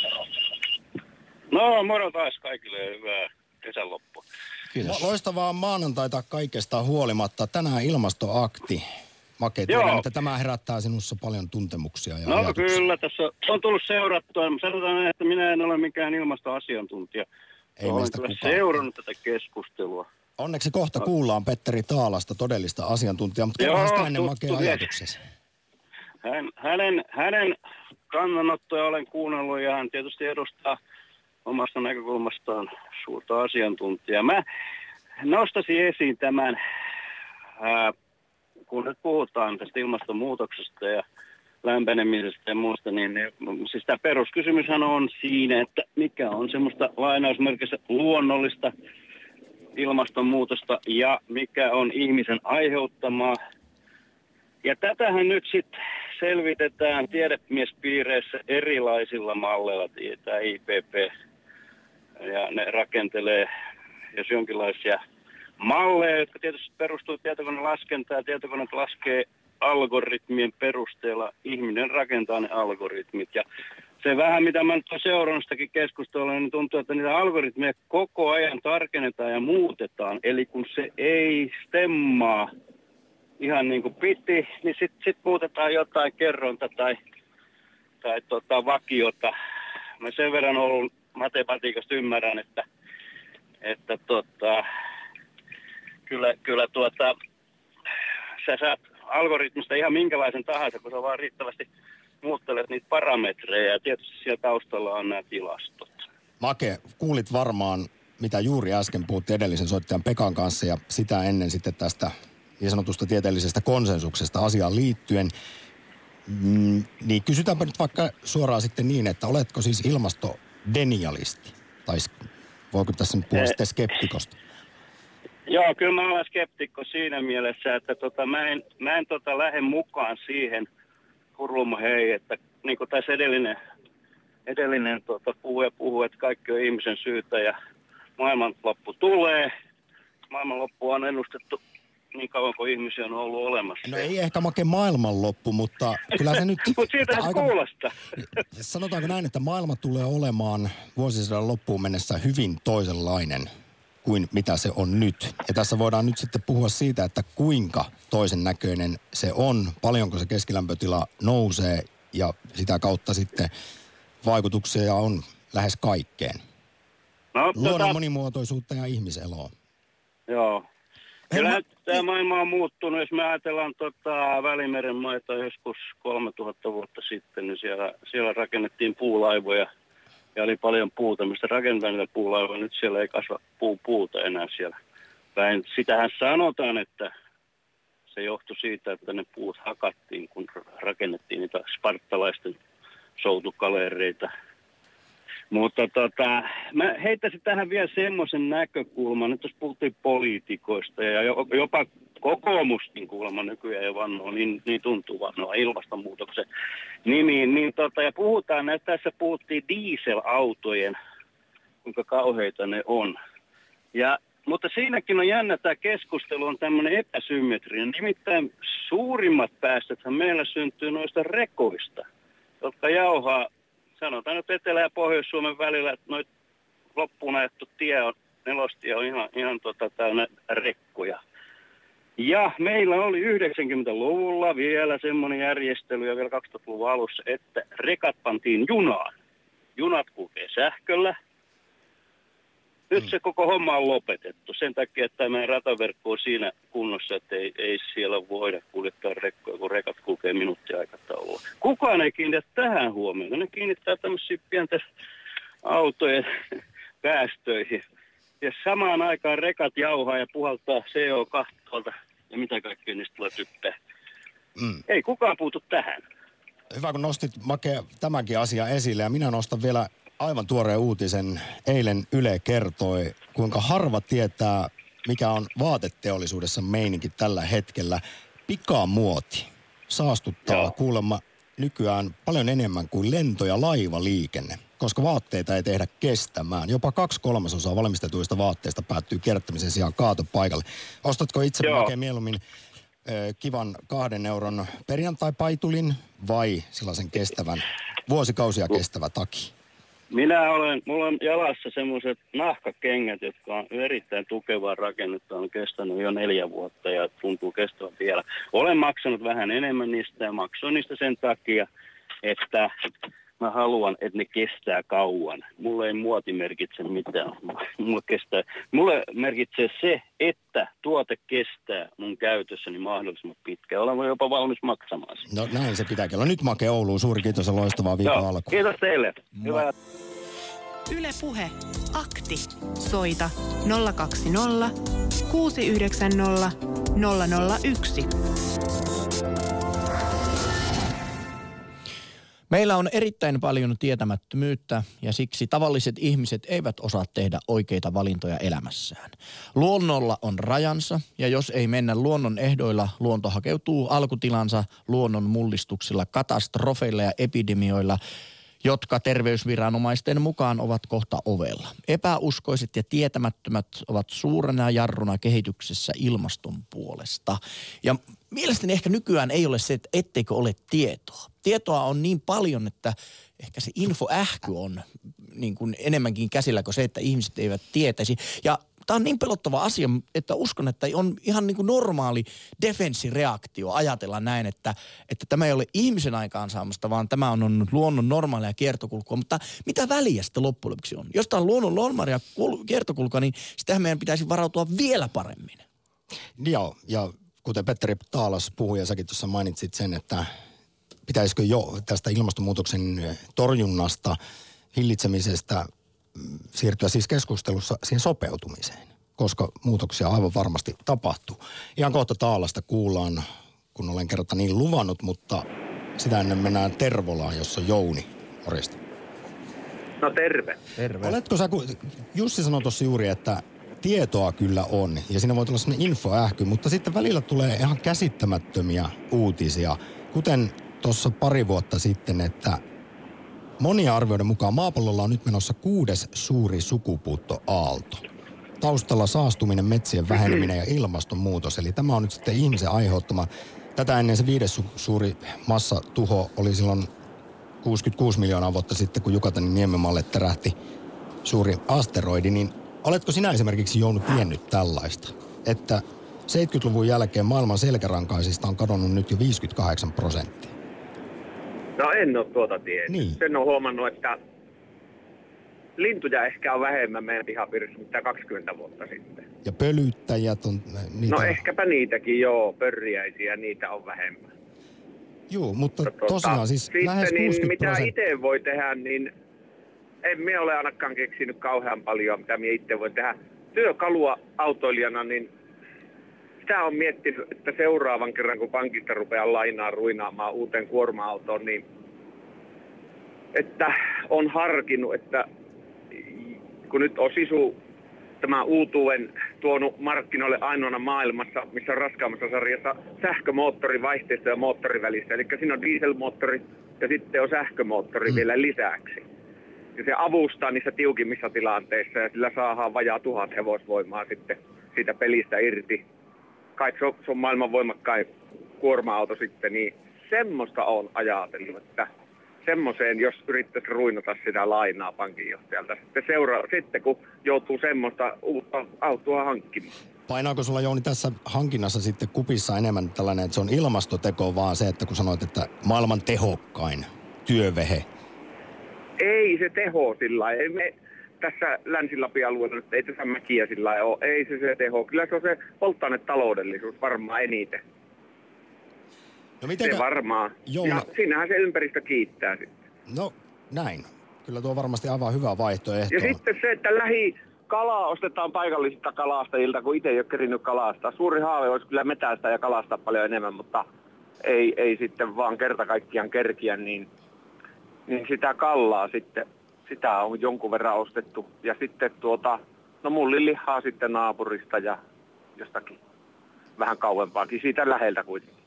No, moro taas kaikille ja hyvää kesänloppua.
Kiitos.
Loistavaa maanantaita kaikesta huolimatta. Tänään ilmastoakti. Make, tiedän, että tämä herättää sinussa paljon tuntemuksia ja
No
ajatuksia.
kyllä, tässä on tullut seurattua. Sanotaan, että minä en ole mikään ilmastoasiantuntija.
Ei
Olen kyllä
kukaan.
seurannut tätä keskustelua.
Onneksi kohta kuullaan Petteri Taalasta, todellista asiantuntijaa, mutta kerrohan sitä ennen Makea ajatuksesi.
Hän, hänen, hänen kannanottoja olen kuunnellut ja hän tietysti edustaa omasta näkökulmastaan suurta asiantuntijaa. Mä nostaisin esiin tämän, ää, kun nyt puhutaan tästä ilmastonmuutoksesta ja lämpenemisestä ja muusta, niin, niin siis tämä peruskysymyshän on siinä, että mikä on semmoista lainausmerkissä luonnollista ilmastonmuutosta ja mikä on ihmisen aiheuttamaa ja tätähän nyt sitten selvitetään tiedemiespiireissä erilaisilla malleilla, tämä IPP. Ja ne rakentelee, jos jonkinlaisia malleja, jotka tietysti perustuu tietokonelaskentaan. Tietokone laskee algoritmien perusteella. Ihminen rakentaa ne algoritmit. Ja se vähän, mitä mä nyt olen seurannut sitäkin keskustelua, niin tuntuu, että niitä algoritmeja koko ajan tarkennetaan ja muutetaan. Eli kun se ei stemmaa ihan niin kuin piti, niin sitten sit muutetaan jotain kerronta tai, tai tota vakiota. Mä sen verran ollut matematiikasta ymmärrän, että, että tota, kyllä, kyllä tuota, sä saat algoritmista ihan minkälaisen tahansa, kun sä vaan riittävästi muuttelet niitä parametreja ja tietysti siellä taustalla on nämä tilastot.
Make, kuulit varmaan, mitä juuri äsken puhuttiin edellisen soittajan Pekan kanssa ja sitä ennen sitten tästä niin sanotusta tieteellisestä konsensuksesta asiaan liittyen. Mm, niin kysytäänpä nyt vaikka suoraan sitten niin, että oletko siis ilmastodenialisti? Tai voiko tässä nyt puhua
Eh.
sitten skeptikosta?
Joo, kyllä mä olen skeptikko siinä mielessä, että tota, mä en, mä en tota lähde mukaan siihen hurluma hei, että niin kuin tässä edellinen, edellinen tota, puhuja puhuu, että kaikki on ihmisen syytä ja maailmanloppu tulee. Maailmanloppu on ennustettu niin kauan kuin ihmisiä on ollut olemassa.
No ei ehkä Make maailmanloppu, mutta kyllä se nyt...
Mutta siitä
aika-
kuulostaa.
Sanotaanko näin, että maailma tulee olemaan vuosisadan loppuun mennessä hyvin toisenlainen kuin mitä se on nyt. Ja tässä voidaan nyt sitten puhua siitä, että kuinka toisen näköinen se on, paljonko se keskilämpötila nousee ja sitä kautta sitten vaikutuksia on lähes kaikkeen.
No,
Luonnon
tota,
monimuotoisuutta ja ihmiseloa.
joo. Kyllä
Hei,
tämä maailma on muuttunut. Jos me ajatellaan tota Välimeren maita joskus 3000 vuotta sitten, niin siellä, siellä rakennettiin puulaivoja ja oli paljon puuta, mistä rakennetaan niitä puulaivoja. Nyt siellä ei kasva puu, puuta enää siellä päin. Sitähän sanotaan, että se johtui siitä, että ne puut hakattiin, kun rakennettiin niitä spartalaisten soutukalereita. Mutta tota, mä heittäisin tähän vielä semmoisen näkökulman, että jos puhuttiin poliitikoista ja jo- jopa kokoomuskin kuulemma nykyään jo vannoo, niin, niin tuntuu vannoa ilmastonmuutoksen nimiin. Niin tota, ja puhutaan, että tässä puhuttiin dieselautojen, kuinka kauheita ne on. Ja, mutta siinäkin on jännä, tämä keskustelu on tämmöinen epäsymmetrinen. Nimittäin suurimmat päästöthän meillä syntyy noista rekoista, jotka jauhaa, sanotaan nyt Etelä- ja Pohjois-Suomen välillä, että noit loppuun ajettu tie on, nelostie on ihan, ihan tota, täynnä rekkoja. Ja meillä oli 90-luvulla vielä semmoinen järjestely ja vielä 2000-luvun alussa, että rekat pantiin junaan. Junat kulkee sähköllä. Nyt se koko homma on lopetettu sen takia, että meidän rataverkko on siinä kunnossa, että ei, ei siellä voida kuljettaa rekkoja, kun rekat kulkee minuuttiaikataululla. Kukaan ei kiinnitä tähän huomiota. Ne kiinnittää tämmöisiä pienten autojen päästöihin. Ja samaan aikaan rekat jauhaa ja puhaltaa CO2 tuolta ja mitä kaikkea niistä tulee typpää.
Mm.
Ei kukaan puutu tähän.
Hyvä, kun nostit Make tämänkin asian esille ja minä nostan vielä aivan tuoreen uutisen. Eilen Yle kertoi, kuinka harva tietää, mikä on vaateteollisuudessa meininki tällä hetkellä. Pikamuoti saastuttaa
Joo.
kuulemma nykyään paljon enemmän kuin lento- ja laivaliikenne, koska vaatteita ei tehdä kestämään. Jopa kaksi kolmasosaa valmistetuista vaatteista päättyy kierrättämisen sijaan kaatopaikalle. Ostatko itse. Make mieluummin kivan kahden euron perjantai-paitulin vai sellaisen kestävän, vuosikausia kestävä taki?
Minä olen, mulla on jalassa semmoiset nahkakengät, jotka on erittäin tukevaa rakennetta, on kestänyt jo neljä vuotta ja tuntuu kestävän vielä. Olen maksanut vähän enemmän niistä ja maksoin niistä sen takia, että mä haluan, että ne kestää kauan. Mulle ei muoti merkitse mitään. Mulle, kestää, mulle merkitsee se, että tuote kestää mun käytössäni mahdollisimman pitkään. Olen jopa valmis maksamaan sitä.
No näin se pitää olla. Nyt Make Ouluun. Suuri kiitos ja loistavaa viikon
Joo,
alkua.
kiitos teille. Hyvää
Yle Puhe. Akti. Soita 020 690 001.
Meillä on erittäin paljon tietämättömyyttä ja siksi tavalliset ihmiset eivät osaa tehdä oikeita valintoja elämässään. Luonnolla on rajansa ja jos ei mennä luonnon ehdoilla, luonto hakeutuu alkutilansa luonnon mullistuksilla, katastrofeilla ja epidemioilla, jotka terveysviranomaisten mukaan ovat kohta ovella. Epäuskoiset ja tietämättömät ovat suurena jarruna kehityksessä ilmaston puolesta. Ja mielestäni ehkä nykyään ei ole se, että etteikö ole tietoa. Tietoa on niin paljon, että ehkä se infoähky on niin kuin enemmänkin käsillä kuin se, että ihmiset eivät tietäisi. Ja tämä on niin pelottava asia, että uskon, että on ihan niin kuin normaali defenssireaktio ajatella näin, että, että tämä ei ole ihmisen aikaansaamasta, vaan tämä on, on luonnon normaalia kiertokulkua. Mutta mitä väliä sitten loppujen lopuksi on? Jos tämä on luonnon normaalia kul- kiertokulkua, niin sitähän meidän pitäisi varautua vielä paremmin.
Joo, ja kuten Petteri Taalas puhui ja säkin tuossa mainitsit sen, että pitäisikö jo tästä ilmastonmuutoksen torjunnasta, hillitsemisestä mm, siirtyä siis keskustelussa siihen sopeutumiseen, koska muutoksia aivan varmasti tapahtuu. Ihan kohta Taalasta kuullaan, kun olen kerta niin luvannut, mutta sitä ennen mennään Tervolaan, jossa on Jouni. Morjesta.
No terve.
Terve.
Oletko sä, Jussi sanoi tuossa juuri, että tietoa kyllä on ja siinä voi tulla sellainen infoähky, mutta sitten välillä tulee ihan käsittämättömiä uutisia, kuten tuossa pari vuotta sitten, että monia arvioiden mukaan maapallolla on nyt menossa kuudes suuri sukupuuttoaalto. Taustalla saastuminen, metsien väheneminen ja ilmastonmuutos. Eli tämä on nyt sitten ihmisen aiheuttama. Tätä ennen se viides su- suuri massatuho oli silloin 66 miljoonaa vuotta sitten, kun Jukatanin niemimaalle tärähti suuri asteroidi, niin Oletko sinä esimerkiksi Jounu tiennyt tällaista, että 70-luvun jälkeen maailman selkärankaisista on kadonnut nyt jo 58 prosenttia?
No en ole tuota tiennyt.
Niin.
Sen on huomannut, että lintuja ehkä on vähemmän meidän pihapiirissä mitä 20 vuotta sitten.
Ja pölyttäjät on... Niitä...
No ehkäpä niitäkin, joo, pörriäisiä, niitä on vähemmän.
Joo, mutta
Tuota,
tosiaan siis
sitten
lähes
niin
60
mitä
prosenttia.
itse voi tehdä, niin en minä ole ainakaan keksinyt kauhean paljon, mitä minä itse voi tehdä. Työkalua autoilijana, niin sitä on miettinyt, että seuraavan kerran kun pankista rupeaa lainaa ruinaamaan uuteen kuorma-autoon, niin että on harkinnut, että kun nyt on sisu tämä uutuuden tuonut markkinoille ainoana maailmassa, missä on raskaammassa sarjassa sähkömoottori vaihteessa ja moottorin välissä. Eli siinä on dieselmoottori ja sitten on sähkömoottori mm. vielä lisäksi. Ja se avustaa niissä tiukimmissa tilanteissa ja sillä saadaan vajaa tuhat hevosvoimaa sitten siitä pelistä irti. Kai se on, se on maailman voimakkain kuorma-auto sitten, niin semmoista on ajatellut, että semmoiseen, jos yrittäisi ruinata sitä lainaa pankinjohtajalta. Sitten, seuraa, sitten kun joutuu semmoista uutta autoa hankkimaan.
Painaako sulla Jouni tässä hankinnassa sitten kupissa enemmän tällainen, että se on ilmastoteko, vaan se, että kun sanoit, että maailman tehokkain työvehe.
Ei se teho sillä ei me tässä Länsi-Lapin alueella nyt ei tässä mäkiä sillä ole. Ei se se teho. Kyllä se on se polttoainetaloudellisuus varmaan eniten.
No
Se varmaan.
Jouni-
Ja siinähän se ympäristö kiittää sitten.
No näin. Kyllä tuo varmasti aivan hyvä vaihtoehto.
Ja sitten se, että lähi kalaa ostetaan paikallisilta kalastajilta, kun itse ei ole kerinyt kalastaa. Suuri haave olisi kyllä metästä ja kalastaa paljon enemmän, mutta ei, ei sitten vaan kerta kaikkiaan kerkiä, niin, niin sitä kallaa sitten, sitä on jonkun verran ostettu. Ja sitten tuota, no mullilihaa sitten naapurista ja jostakin vähän kauempaakin, siitä läheltä kuitenkin.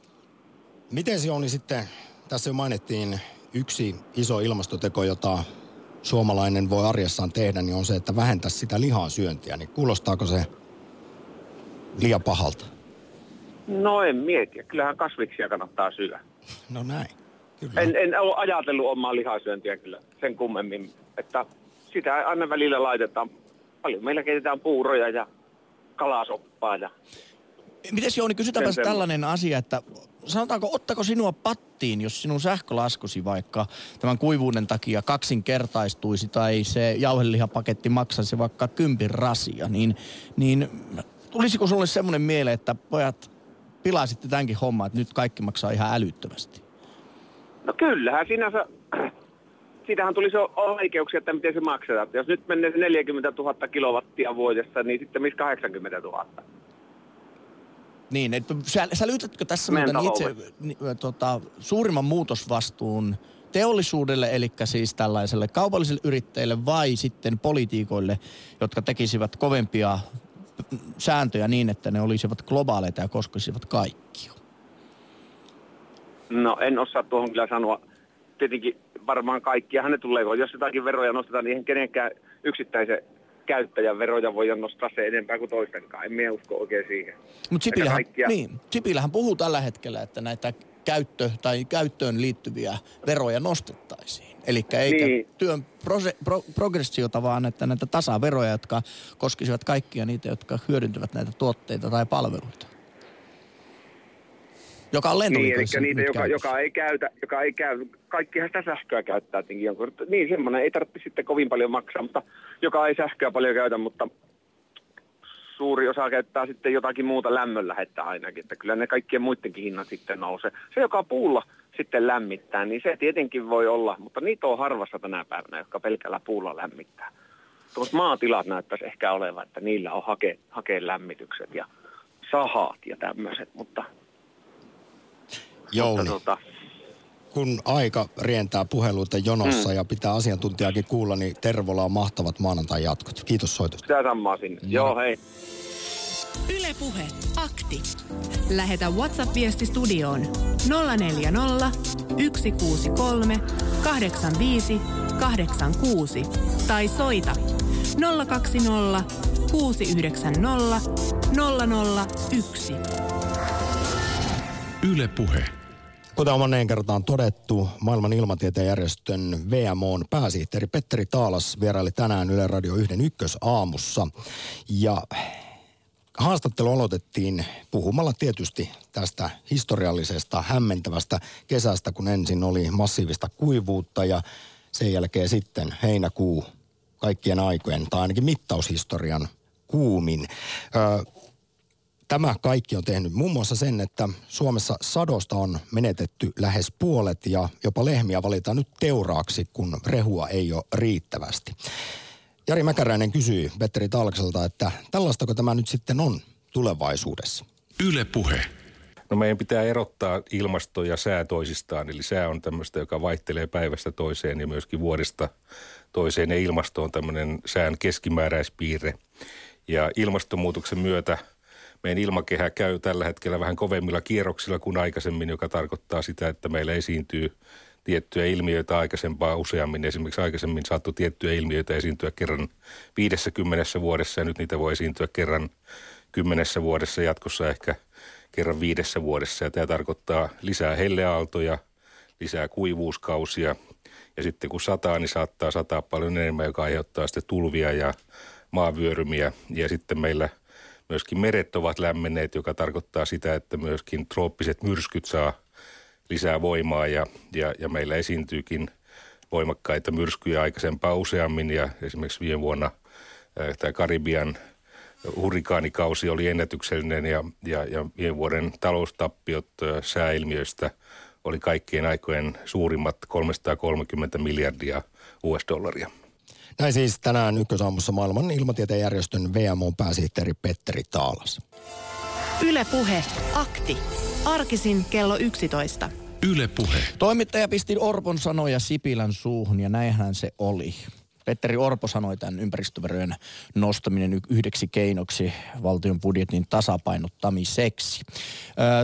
Miten Jouni sitten, tässä jo mainittiin yksi iso ilmastoteko, jota suomalainen voi arjessaan tehdä, niin on se, että vähentäisi sitä lihan syöntiä. Niin kuulostaako se liian pahalta?
No en mieti, kyllähän kasviksia kannattaa syödä.
No näin. Kyllä.
En, en ole ajatellut omaa lihasyöntiä kyllä sen kummemmin, että sitä aina välillä laitetaan. Paljon meillä keitetään puuroja ja kalasoppaa ja
Mites Jouni, kysytäänpä tällainen asia, että sanotaanko, ottako sinua pattiin, jos sinun sähkölaskusi vaikka tämän kuivuuden takia kaksinkertaistuisi tai se jauhelihapaketti maksaisi vaikka kympin rasia, niin, niin tulisiko sulle semmoinen mieleen, että pojat pilasitte tämänkin homman, että nyt kaikki maksaa ihan älyttömästi?
No kyllähän siinä se, siitähän tulisi oikeuksia, että miten se maksetaan. Jos nyt menee se 40 000 kilowattia vuodessa, niin sitten missä 80 000?
Niin, että sä, sä lytätkö tässä muuten itse tota, suurimman muutosvastuun teollisuudelle, eli siis tällaiselle kaupalliselle yrittäjille vai sitten politiikoille, jotka tekisivät kovempia sääntöjä niin, että ne olisivat globaaleita ja koskisivat kaikkia?
No en osaa tuohon kyllä sanoa. Tietenkin varmaan kaikkiahan ne tulee. Jos jotakin veroja nostetaan, niin eihän kenenkään yksittäisen käyttäjän veroja voi nostaa se enempää kuin toistenkaan. En minä usko oikein siihen.
Mutta Sipilähän,
kaikkia-
niin, Sipilähän puhuu tällä hetkellä, että näitä käyttö- tai käyttöön liittyviä veroja nostettaisiin. Eli eikä
Niin.
työn prose, pro, progressiota, vaan että näitä tasaveroja, jotka koskisivat kaikkia niitä, jotka hyödyntävät näitä tuotteita tai palveluita. Joka on
Niin, eli
lentoliikenteessä
niitä, joka, joka, ei käytä, joka ei käy, kaikkihan sitä sähköä käyttää tietenkin jonkun. Niin, semmoinen ei tarvitse sitten kovin paljon maksaa, mutta joka ei sähköä paljon käytä, mutta suuri osa käyttää sitten jotakin muuta lämmön lähettää ainakin, että kyllä ne kaikkien muidenkin hinnat sitten nousee. Se, joka puulla sitten lämmittää, niin se tietenkin voi olla, mutta niitä on harvassa tänä päivänä, jotka pelkällä puulla lämmittää. Tuossa maatilat näyttäisi ehkä olevan, että niillä on hake, hakeen lämmitykset ja sahat ja tämmöiset, mutta,
Jouni,
mutta tota,
kun aika rientää puheluita jonossa mm. ja pitää asiantuntijakin kuulla, niin Tervola on mahtavat maanantai jatkot. Kiitos soitosta.
sitä samaa sinne. Joo, hei.
Ylepuhe akti. Lähetä WhatsApp-viesti studioon 040 163 85 86 tai soita 020 690 001.
Yle Puhe.
Kuten on moneen kertaan todettu, maailman ilmatieteen järjestön VMOn pääsihteeri Petteri Taalas vieraili tänään Yle Radio 1 ykkösaamussa. Ja haastattelu aloitettiin puhumalla tietysti tästä historiallisesta hämmentävästä kesästä, kun ensin oli massiivista kuivuutta ja sen jälkeen sitten heinäkuu kaikkien aikojen, tai ainakin mittaushistorian kuumin. Ö, Tämä kaikki on tehnyt muun muassa sen, että Suomessa sadosta on menetetty lähes puolet ja jopa lehmiä valitaan nyt teuraaksi, kun rehua ei ole riittävästi. Jari Mäkäräinen kysyy Petteri Talkselta, että tällaistako tämä nyt sitten on tulevaisuudessa?
Yle Puhe.
No meidän pitää erottaa ilmasto ja sää toisistaan, eli sää on tämmöistä, joka vaihtelee päivästä toiseen ja myöskin vuodesta toiseen, ja ilmasto on tämmöinen sään keskimääräispiirre. Ja ilmastonmuutoksen myötä meidän ilmakehä käy tällä hetkellä vähän kovemmilla kierroksilla kuin aikaisemmin, joka tarkoittaa sitä, että meillä esiintyy tiettyjä ilmiöitä aikaisempaa useammin. Esimerkiksi aikaisemmin saattoi tiettyjä ilmiöitä esiintyä kerran 50 vuodessa ja nyt niitä voi esiintyä kerran kymmenessä vuodessa, jatkossa ehkä kerran viidessä vuodessa. Ja tämä tarkoittaa lisää helleaaltoja, lisää kuivuuskausia ja sitten kun sataa, niin saattaa sataa paljon enemmän, joka aiheuttaa sitten tulvia ja maavyörymiä. Ja sitten meillä myöskin meret ovat lämmenneet, joka tarkoittaa sitä, että myöskin trooppiset myrskyt saa lisää voimaa ja, ja, ja meillä esiintyykin voimakkaita myrskyjä aikaisempaa useammin ja esimerkiksi viime vuonna tämä Karibian hurrikaanikausi oli ennätyksellinen ja, ja, ja viime vuoden taloustappiot sääilmiöistä oli kaikkien aikojen suurimmat 330 miljardia US-dollaria.
Näin siis tänään ykkösaamussa maailman ilmatieteen järjestön VMOn pääsihteeri Petteri Taalas.
Yle Puhe. Akti. Arkisin kello 11.
Yle Puhe.
Toimittaja pisti Orpon sanoja Sipilän suuhun ja näinhän se oli. Petteri Orpo sanoi tämän ympäristöverojen nostaminen yhdeksi keinoksi valtion budjetin tasapainottamiseksi.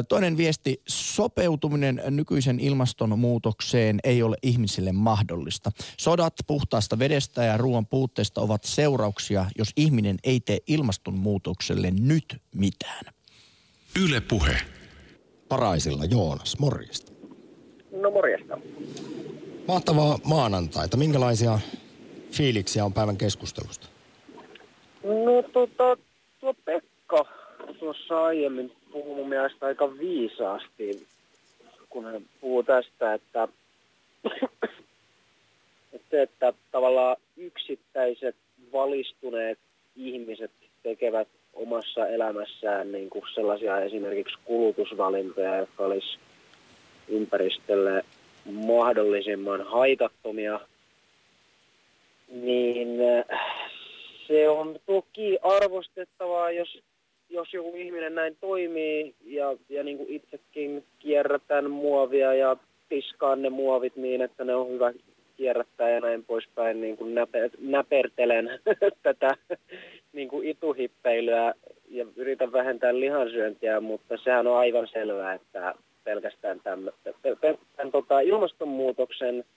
Toinen viesti, sopeutuminen nykyisen ilmastonmuutokseen ei ole ihmisille mahdollista. Sodat puhtaasta vedestä ja ruoan puutteesta ovat seurauksia, jos ihminen ei tee ilmastonmuutokselle nyt mitään.
Yle Puhe.
Paraisilla Joonas, morjesta.
No morjesta.
Mahtavaa maanantaita. Minkälaisia fiiliksiä on päivän keskustelusta?
No tota, tuo Pekka tuossa aiemmin puhui mun mielestä aika viisaasti, kun hän puhuu tästä, että, että, että tavallaan yksittäiset valistuneet ihmiset tekevät omassa elämässään niin kuin sellaisia esimerkiksi kulutusvalintoja, jotka olisi ympäristölle mahdollisimman haitattomia – niin äh, se on toki arvostettavaa, jos, jos joku ihminen näin toimii ja, ja niin kuin itsekin kierrätän muovia ja tiskaan ne muovit niin, että ne on hyvä kierrättää ja näin poispäin, niin kuin näpe, näpertelen tätä niin kuin ituhippeilyä ja yritän vähentää lihansyöntiä, mutta sehän on aivan selvää, että pelkästään tämän, tämän tota, ilmastonmuutoksen –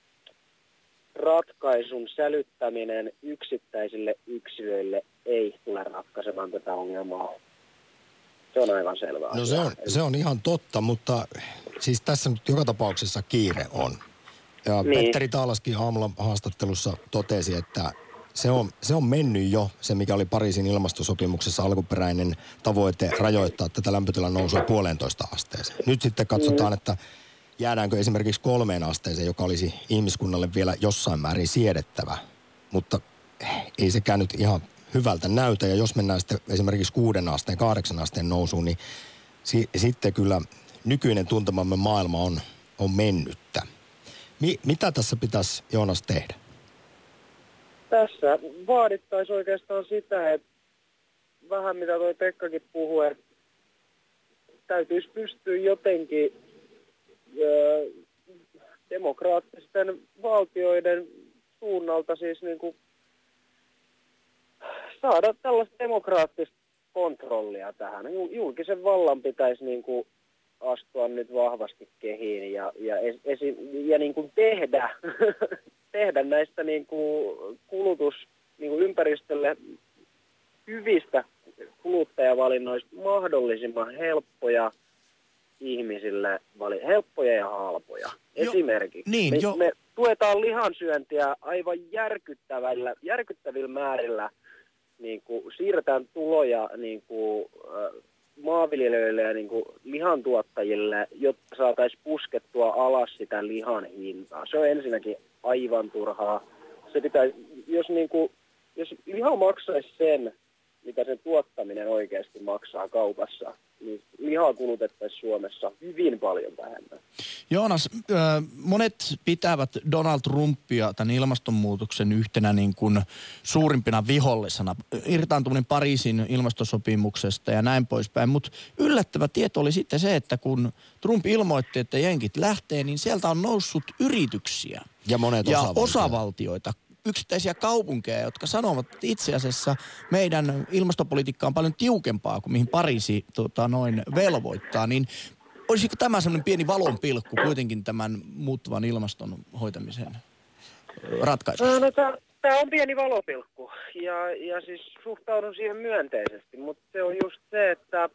ratkaisun sälyttäminen yksittäisille yksilöille ei tule ratkaisemaan tätä ongelmaa. Se on aivan selvää.
No se on, se on ihan totta, mutta siis tässä nyt joka tapauksessa kiire on. Ja niin. Petteri Taalaskin aamulla haastattelussa totesi, että se on, se on mennyt jo, se mikä oli Pariisin ilmastosopimuksessa alkuperäinen tavoite rajoittaa tätä lämpötilan nousua puolentoista asteeseen. Nyt sitten katsotaan, mm. että jäädäänkö esimerkiksi kolmeen asteeseen, joka olisi ihmiskunnalle vielä jossain määrin siedettävä. Mutta ei sekään nyt ihan hyvältä näytä. Ja jos mennään sitten esimerkiksi kuuden asteen, kahdeksan asteen nousuun, niin si- sitten kyllä nykyinen tuntemamme maailma on, on mennyttä. Mi- mitä tässä pitäisi Joonas tehdä?
Tässä vaadittaisiin oikeastaan sitä, että vähän mitä toi Pekkakin puhui, että täytyisi pystyä jotenkin demokraattisten valtioiden suunnalta siis niin kuin saada tällaista demokraattista kontrollia tähän. Julkisen vallan pitäisi niin kuin astua nyt vahvasti kehiin ja, ja, esi, ja niin kuin tehdä, tehdä näistä niin kuin kulutus niin kuin ympäristölle hyvistä kuluttajavalinnoista mahdollisimman helppoja ihmisille vali- helppoja ja halpoja.
Jo,
Esimerkiksi
niin,
me,
jo.
me tuetaan lihansyöntiä aivan järkyttävällä, järkyttävillä määrillä, niin kuin siirretään tuloja niin kuin, äh, maanviljelijöille ja niin kuin lihantuottajille, jotta saataisiin puskettua alas sitä lihan hintaa. Se on ensinnäkin aivan turhaa. Se pitää, jos, niin kuin, jos liha maksaisi sen, mitä sen tuottaminen oikeasti maksaa kaupassa, niin lihaa kulutettaisiin Suomessa hyvin paljon vähemmän.
Joonas, monet pitävät Donald Trumpia tämän ilmastonmuutoksen yhtenä niin kuin suurimpina vihollisena. Irtaantuminen Pariisin ilmastosopimuksesta ja näin poispäin. Mutta yllättävä tieto oli sitten se, että kun Trump ilmoitti, että jenkit lähtee, niin sieltä on noussut yrityksiä
Ja monet
ja
osavaltiot.
osavaltioita yksittäisiä kaupunkeja, jotka sanovat, että itse asiassa meidän ilmastopolitiikka on paljon tiukempaa kuin mihin Pariisi tota, noin velvoittaa, niin olisiko tämä semmoinen pieni valonpilkku kuitenkin tämän muuttuvan ilmaston hoitamisen ratkaisussa?
No, tämä on pieni valopilkku ja, ja siis suhtaudun siihen myönteisesti, mutta se on just se, että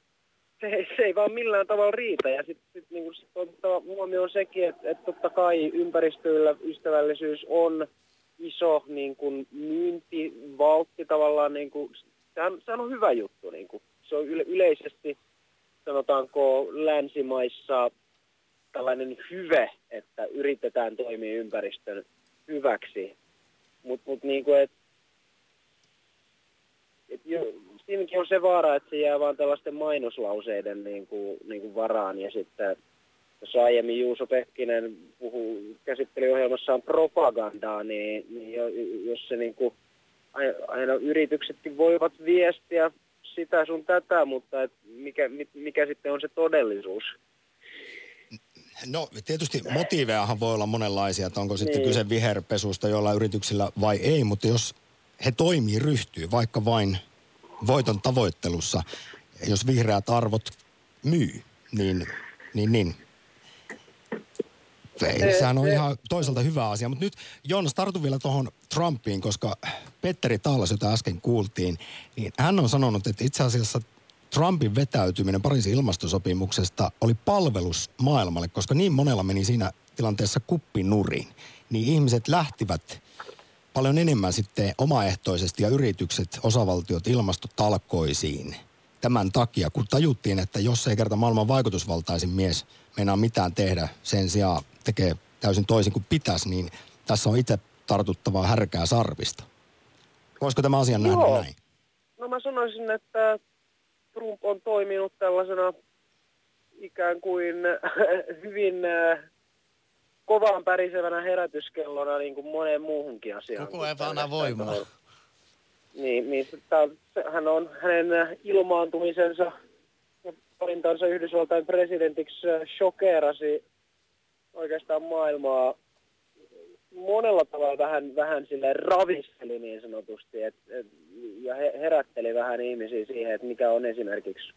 se, ei- se ei vaan millään tavalla riitä. Ja sitten sit, niinku, sit on otettava huomioon sekin, että, että totta kai ympäristöllä ystävällisyys on iso niin kuin myyntivaltti tavallaan. Niin kuin, sehän, sehän on hyvä juttu. Niin kuin. Se on yle, yleisesti, sanotaanko länsimaissa tällainen hyve, että yritetään toimia ympäristön hyväksi. Mutta mut niinku, et, et jo, siinäkin on se vaara, että se jää vaan tällaisten mainoslauseiden niinku, niinku varaan. Ja sitten jos aiemmin Juuso Pekkinen puhuu, käsitteli ohjelmassaan propagandaa, niin, niin jo, jos se niinku, ai- aina yrityksetkin voivat viestiä sitä sun tätä, mutta et mikä, mi- mikä sitten on se todellisuus?
No tietysti motiivejahan voi olla monenlaisia, että onko sitten
Niin.
kyse viherpesusta jollain yrityksillä vai ei, mutta jos he toimii, ryhtyy vaikka vain voiton tavoittelussa, jos vihreät arvot myy, niin, niin, niin. Ei, sehän on ihan toisaalta hyvä asia. Mutta nyt Joonas, tartu vielä tuohon Trumpiin, koska Petteri Taalas, jota äsken kuultiin, niin hän on sanonut, että itse asiassa Trumpin vetäytyminen Pariisin ilmastosopimuksesta oli palvelus maailmalle, koska niin monella meni siinä tilanteessa kuppin nurin. Niin ihmiset lähtivät paljon enemmän sitten omaehtoisesti ja yritykset, osavaltiot ilmastotalkoisiin tämän takia, kun tajuttiin, että jos ei kerta maailman vaikutusvaltaisin mies meinaa mitään tehdä, sen sijaan tekee täysin toisin kuin pitäisi, niin tässä on itse tartuttavaa härkää sarvista. Voisiko tämä asian nähdä
Joo.
näin?
No mä sanoisin, että Trump on toiminut tällaisena ikään kuin hyvin äh, kovaan pärisevänä herätyskellona niin kuin moneen muuhunkin asiaan.
Koko ajan vaan voimaa.
Niin, niin se, hän on hänen äh, ilmaantumisensa ja valintansa Yhdysvaltain presidentiksi äh, shokerasi oikeastaan maailmaa monella tavalla vähän, vähän sille ravisteli niin sanotusti et, et, ja he, herätteli vähän ihmisiä siihen, että mikä on esimerkiksi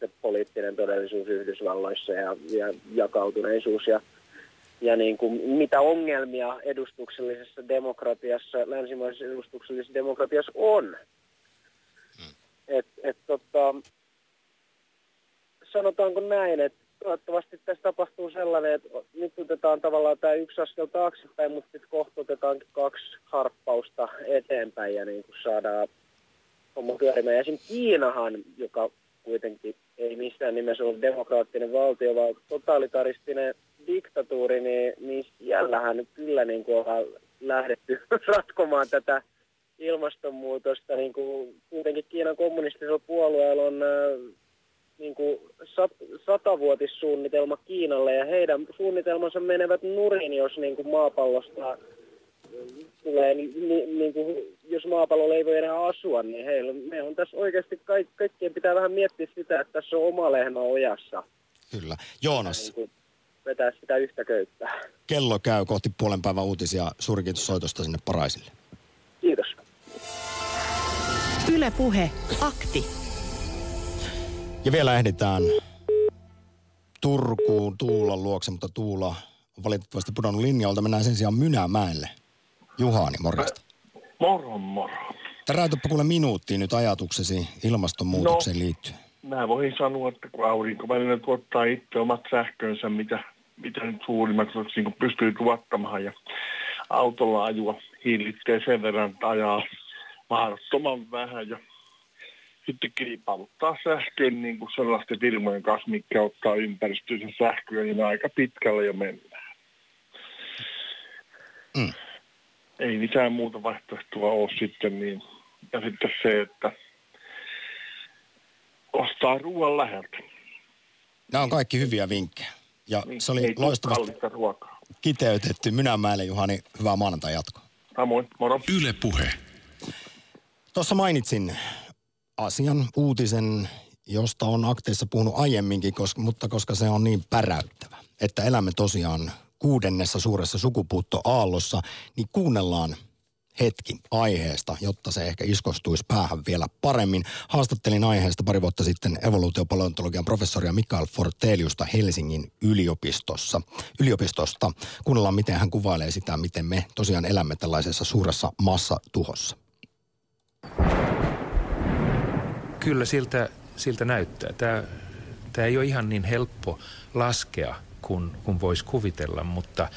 se poliittinen todellisuus Yhdysvalloissa ja, ja jakautuneisuus ja, ja niin kuin, mitä ongelmia edustuksellisessa demokratiassa, länsimaisessa edustuksellisessa demokratiassa on. Et, et, tota, sanotaanko näin, että toivottavasti tässä tapahtuu sellainen, että nyt otetaan tavallaan tämä yksi askel taaksepäin, mutta sitten kohta otetaan kaksi harppausta eteenpäin ja niin kuin saadaan homma pyörimään. Ja esimerkiksi Kiinahan, joka kuitenkin ei missään nimessä ole demokraattinen valtio, vaan totalitaristinen diktatuuri, niin, niin siellähän kyllä niin kuin ollaan lähdetty ratkomaan tätä ilmastonmuutosta. Niin kuin kuitenkin Kiinan kommunistisella puolueella on äh, niin kuin sat, satavuotissuunnitelma Kiinalle ja heidän suunnitelmansa menevät nurin, jos niin kuin maapallosta tulee, niin, niin, niin kuin, jos maapallolla ei voi enää asua, niin heillä, me on tässä oikeasti kaik, kaikkien pitää vähän miettiä sitä, että tässä on oma lehmä ojassa.
Kyllä. Joonas,
Niin kuin vetää sitä yhtä köyttää.
kello käy kohti puolen päivän uutisia. Suuri kiitos soitosta sinne Paraisille.
Kiitos.
Yle Puhe, akti.
Ja vielä ehditään Turkuun Tuulan luokse, mutta Tuula on valitettavasti pudonnut linjalta. Mennään sen sijaan Mynämäelle. Juhani, morjesta.
Moro, moro.
Täräytäpä kuule minuuttiin nyt ajatuksesi ilmastonmuutokseen no. liittyen.
Mä voin sanoa, että kun aurinkoväline tuottaa itse omat sähkönsä, mitä, mitä nyt suurimmaksi osaksi niin pystyy tuottamaan ja autolla ajua hiilittää sen verran, että ajaa mahdottoman vähän ja sitten kilpailuttaa sähkön niin kuin sellaisten firmojen kanssa, mikä ottaa ympäristönsä sähköä, niin aika pitkälle jo mennään.
Mm.
Ei mitään muuta vaihtoehtoa ole sitten niin. Ja sitten se, että ostaa ruoan läheltä.
Nämä on kaikki hyviä vinkkejä. Ja
Niin,
se oli
ei
loistavasti
ruokaa.
kiteytetty. Mynämäelle Juhani, hyvää maanantai jatkoa.
Samoin, moro.
Yle Puhe.
Tuossa mainitsin asian, uutisen, josta on akteissa puhunut aiemminkin, koska, mutta koska se on niin päräyttävä, että elämme tosiaan kuudennessa suuressa sukupuuttoaallossa, niin kuunnellaan hetki aiheesta, jotta se ehkä iskostuisi päähän vielä paremmin. Haastattelin aiheesta pari vuotta sitten evoluutiopaleontologian professoria Mikael Forteliusta Helsingin yliopistossa. yliopistosta. Kuunnellaan, miten hän kuvailee sitä, miten me tosiaan elämme tällaisessa suuressa massatuhossa.
Kyllä siltä, siltä näyttää. Tämä, tämä ei ole ihan niin helppo laskea kuin, kuin voisi kuvitella, mutta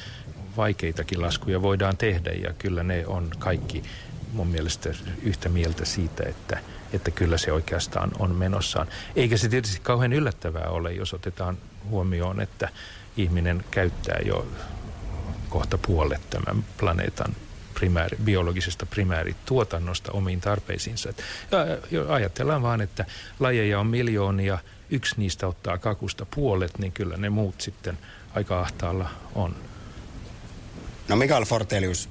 vaikeitakin laskuja voidaan tehdä ja kyllä ne on kaikki mun mielestä yhtä mieltä siitä, että, että kyllä se oikeastaan on menossaan. Eikä se tietysti kauhean yllättävää ole, jos otetaan huomioon, että ihminen käyttää jo kohta puolet tämän planeetan primääri, biologisesta primäärituotannosta omiin tarpeisiinsa. Ja, ajatellaan vaan, että lajeja on miljoonia, yksi niistä ottaa kakusta puolet, niin kyllä ne muut sitten aika ahtaalla on.
No Mikael Fortelius,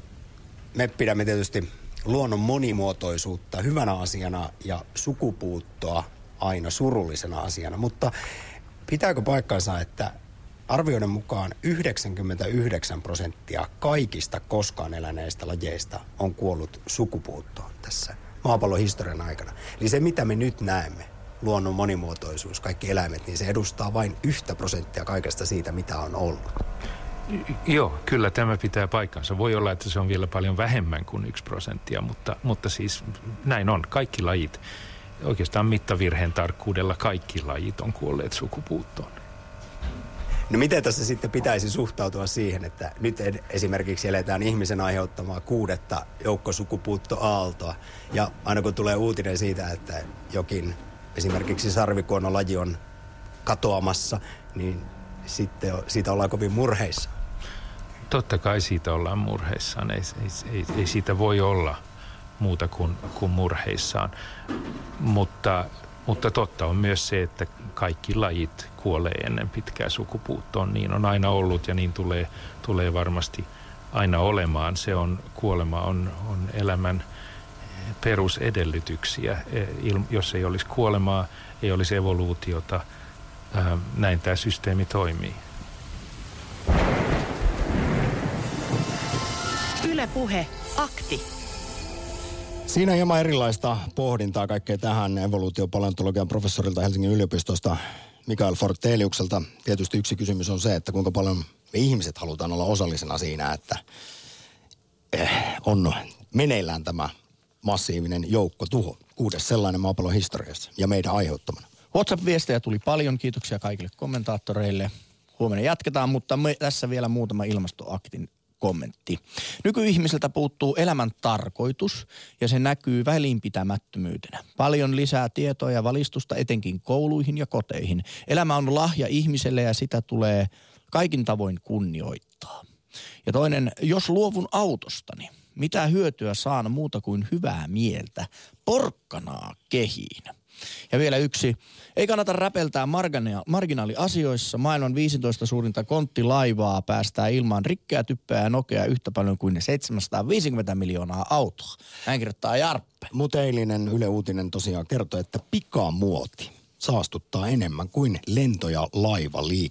me pidämme tietysti luonnon monimuotoisuutta hyvänä asiana ja sukupuuttoa aina surullisena asiana, mutta pitääkö paikkansa, että arvioiden mukaan 99 prosenttia kaikista koskaan eläneistä lajeista on kuollut sukupuuttoon tässä maapallon historian aikana. Eli se, mitä me nyt näemme, luonnon monimuotoisuus, kaikki eläimet, niin se edustaa vain yhtä prosenttia kaikesta siitä, mitä on ollut.
Joo, kyllä tämä pitää paikkansa. Voi olla, että se on vielä paljon vähemmän kuin yksi prosenttia, mutta, mutta siis näin on. Kaikki lajit, oikeastaan mittavirheen tarkkuudella kaikki lajit on kuolleet sukupuuttoon.
No miten tässä sitten pitäisi suhtautua siihen, että nyt esimerkiksi eletään ihmisen aiheuttamaa kuudetta joukkosukupuuttoaaltoa ja aina kun tulee uutinen siitä, että jokin esimerkiksi sarvikuonolaji on katoamassa, niin sitten siitä ollaan kovin murheissa.
Totta kai siitä ollaan murheissaan. Ei, ei, ei, ei siitä voi olla muuta kuin, kuin murheissaan. Mutta, mutta totta on myös se, että kaikki lajit kuolee ennen pitkää sukupuuttoon. Niin on aina ollut ja niin tulee, tulee varmasti aina olemaan. Se on, kuolema on, on elämän perusedellytyksiä. Jos ei olisi kuolemaa, ei olisi evoluutiota – näin tämä systeemi toimii.
Ylepuhe akti.
Siinä hieman erilaista pohdintaa kaikkea tähän evoluutiopaleontologian professorilta Helsingin yliopistosta Mikael Forteliukselta. Tietysti yksi kysymys on se, että kuinka paljon me ihmiset halutaan olla osallisena siinä, että eh, on meneillään tämä massiivinen joukko tuho. Kuudes sellainen maapallon historiassa ja meidän aiheuttamana.
WhatsApp-viestejä tuli paljon. Kiitoksia kaikille kommentaattoreille. Huomenna jatketaan, mutta me, tässä vielä muutama ilmastoaktin kommentti. Nykyihmiseltä puuttuu elämän tarkoitus ja se näkyy välinpitämättömyytenä. Paljon lisää tietoa ja valistusta etenkin kouluihin ja koteihin. Elämä on lahja ihmiselle ja sitä tulee kaikin tavoin kunnioittaa. Ja toinen, jos luovun autostani, mitä hyötyä saan muuta kuin hyvää mieltä? Porkkanaa kehiin. Ja vielä yksi. Ei kannata räpeltää marginaaliasioissa. Maailman 15 suurinta konttilaivaa päästää ilmaan rikkeä, typpeä ja nokea yhtä paljon kuin ne 750 miljoonaa autoa. Näin kirjoittaa Jarppe.
Mutta eilinen Yle Uutinen tosiaan kertoi, että pikamuoti saastuttaa enemmän kuin lento- ja laivaliikenne.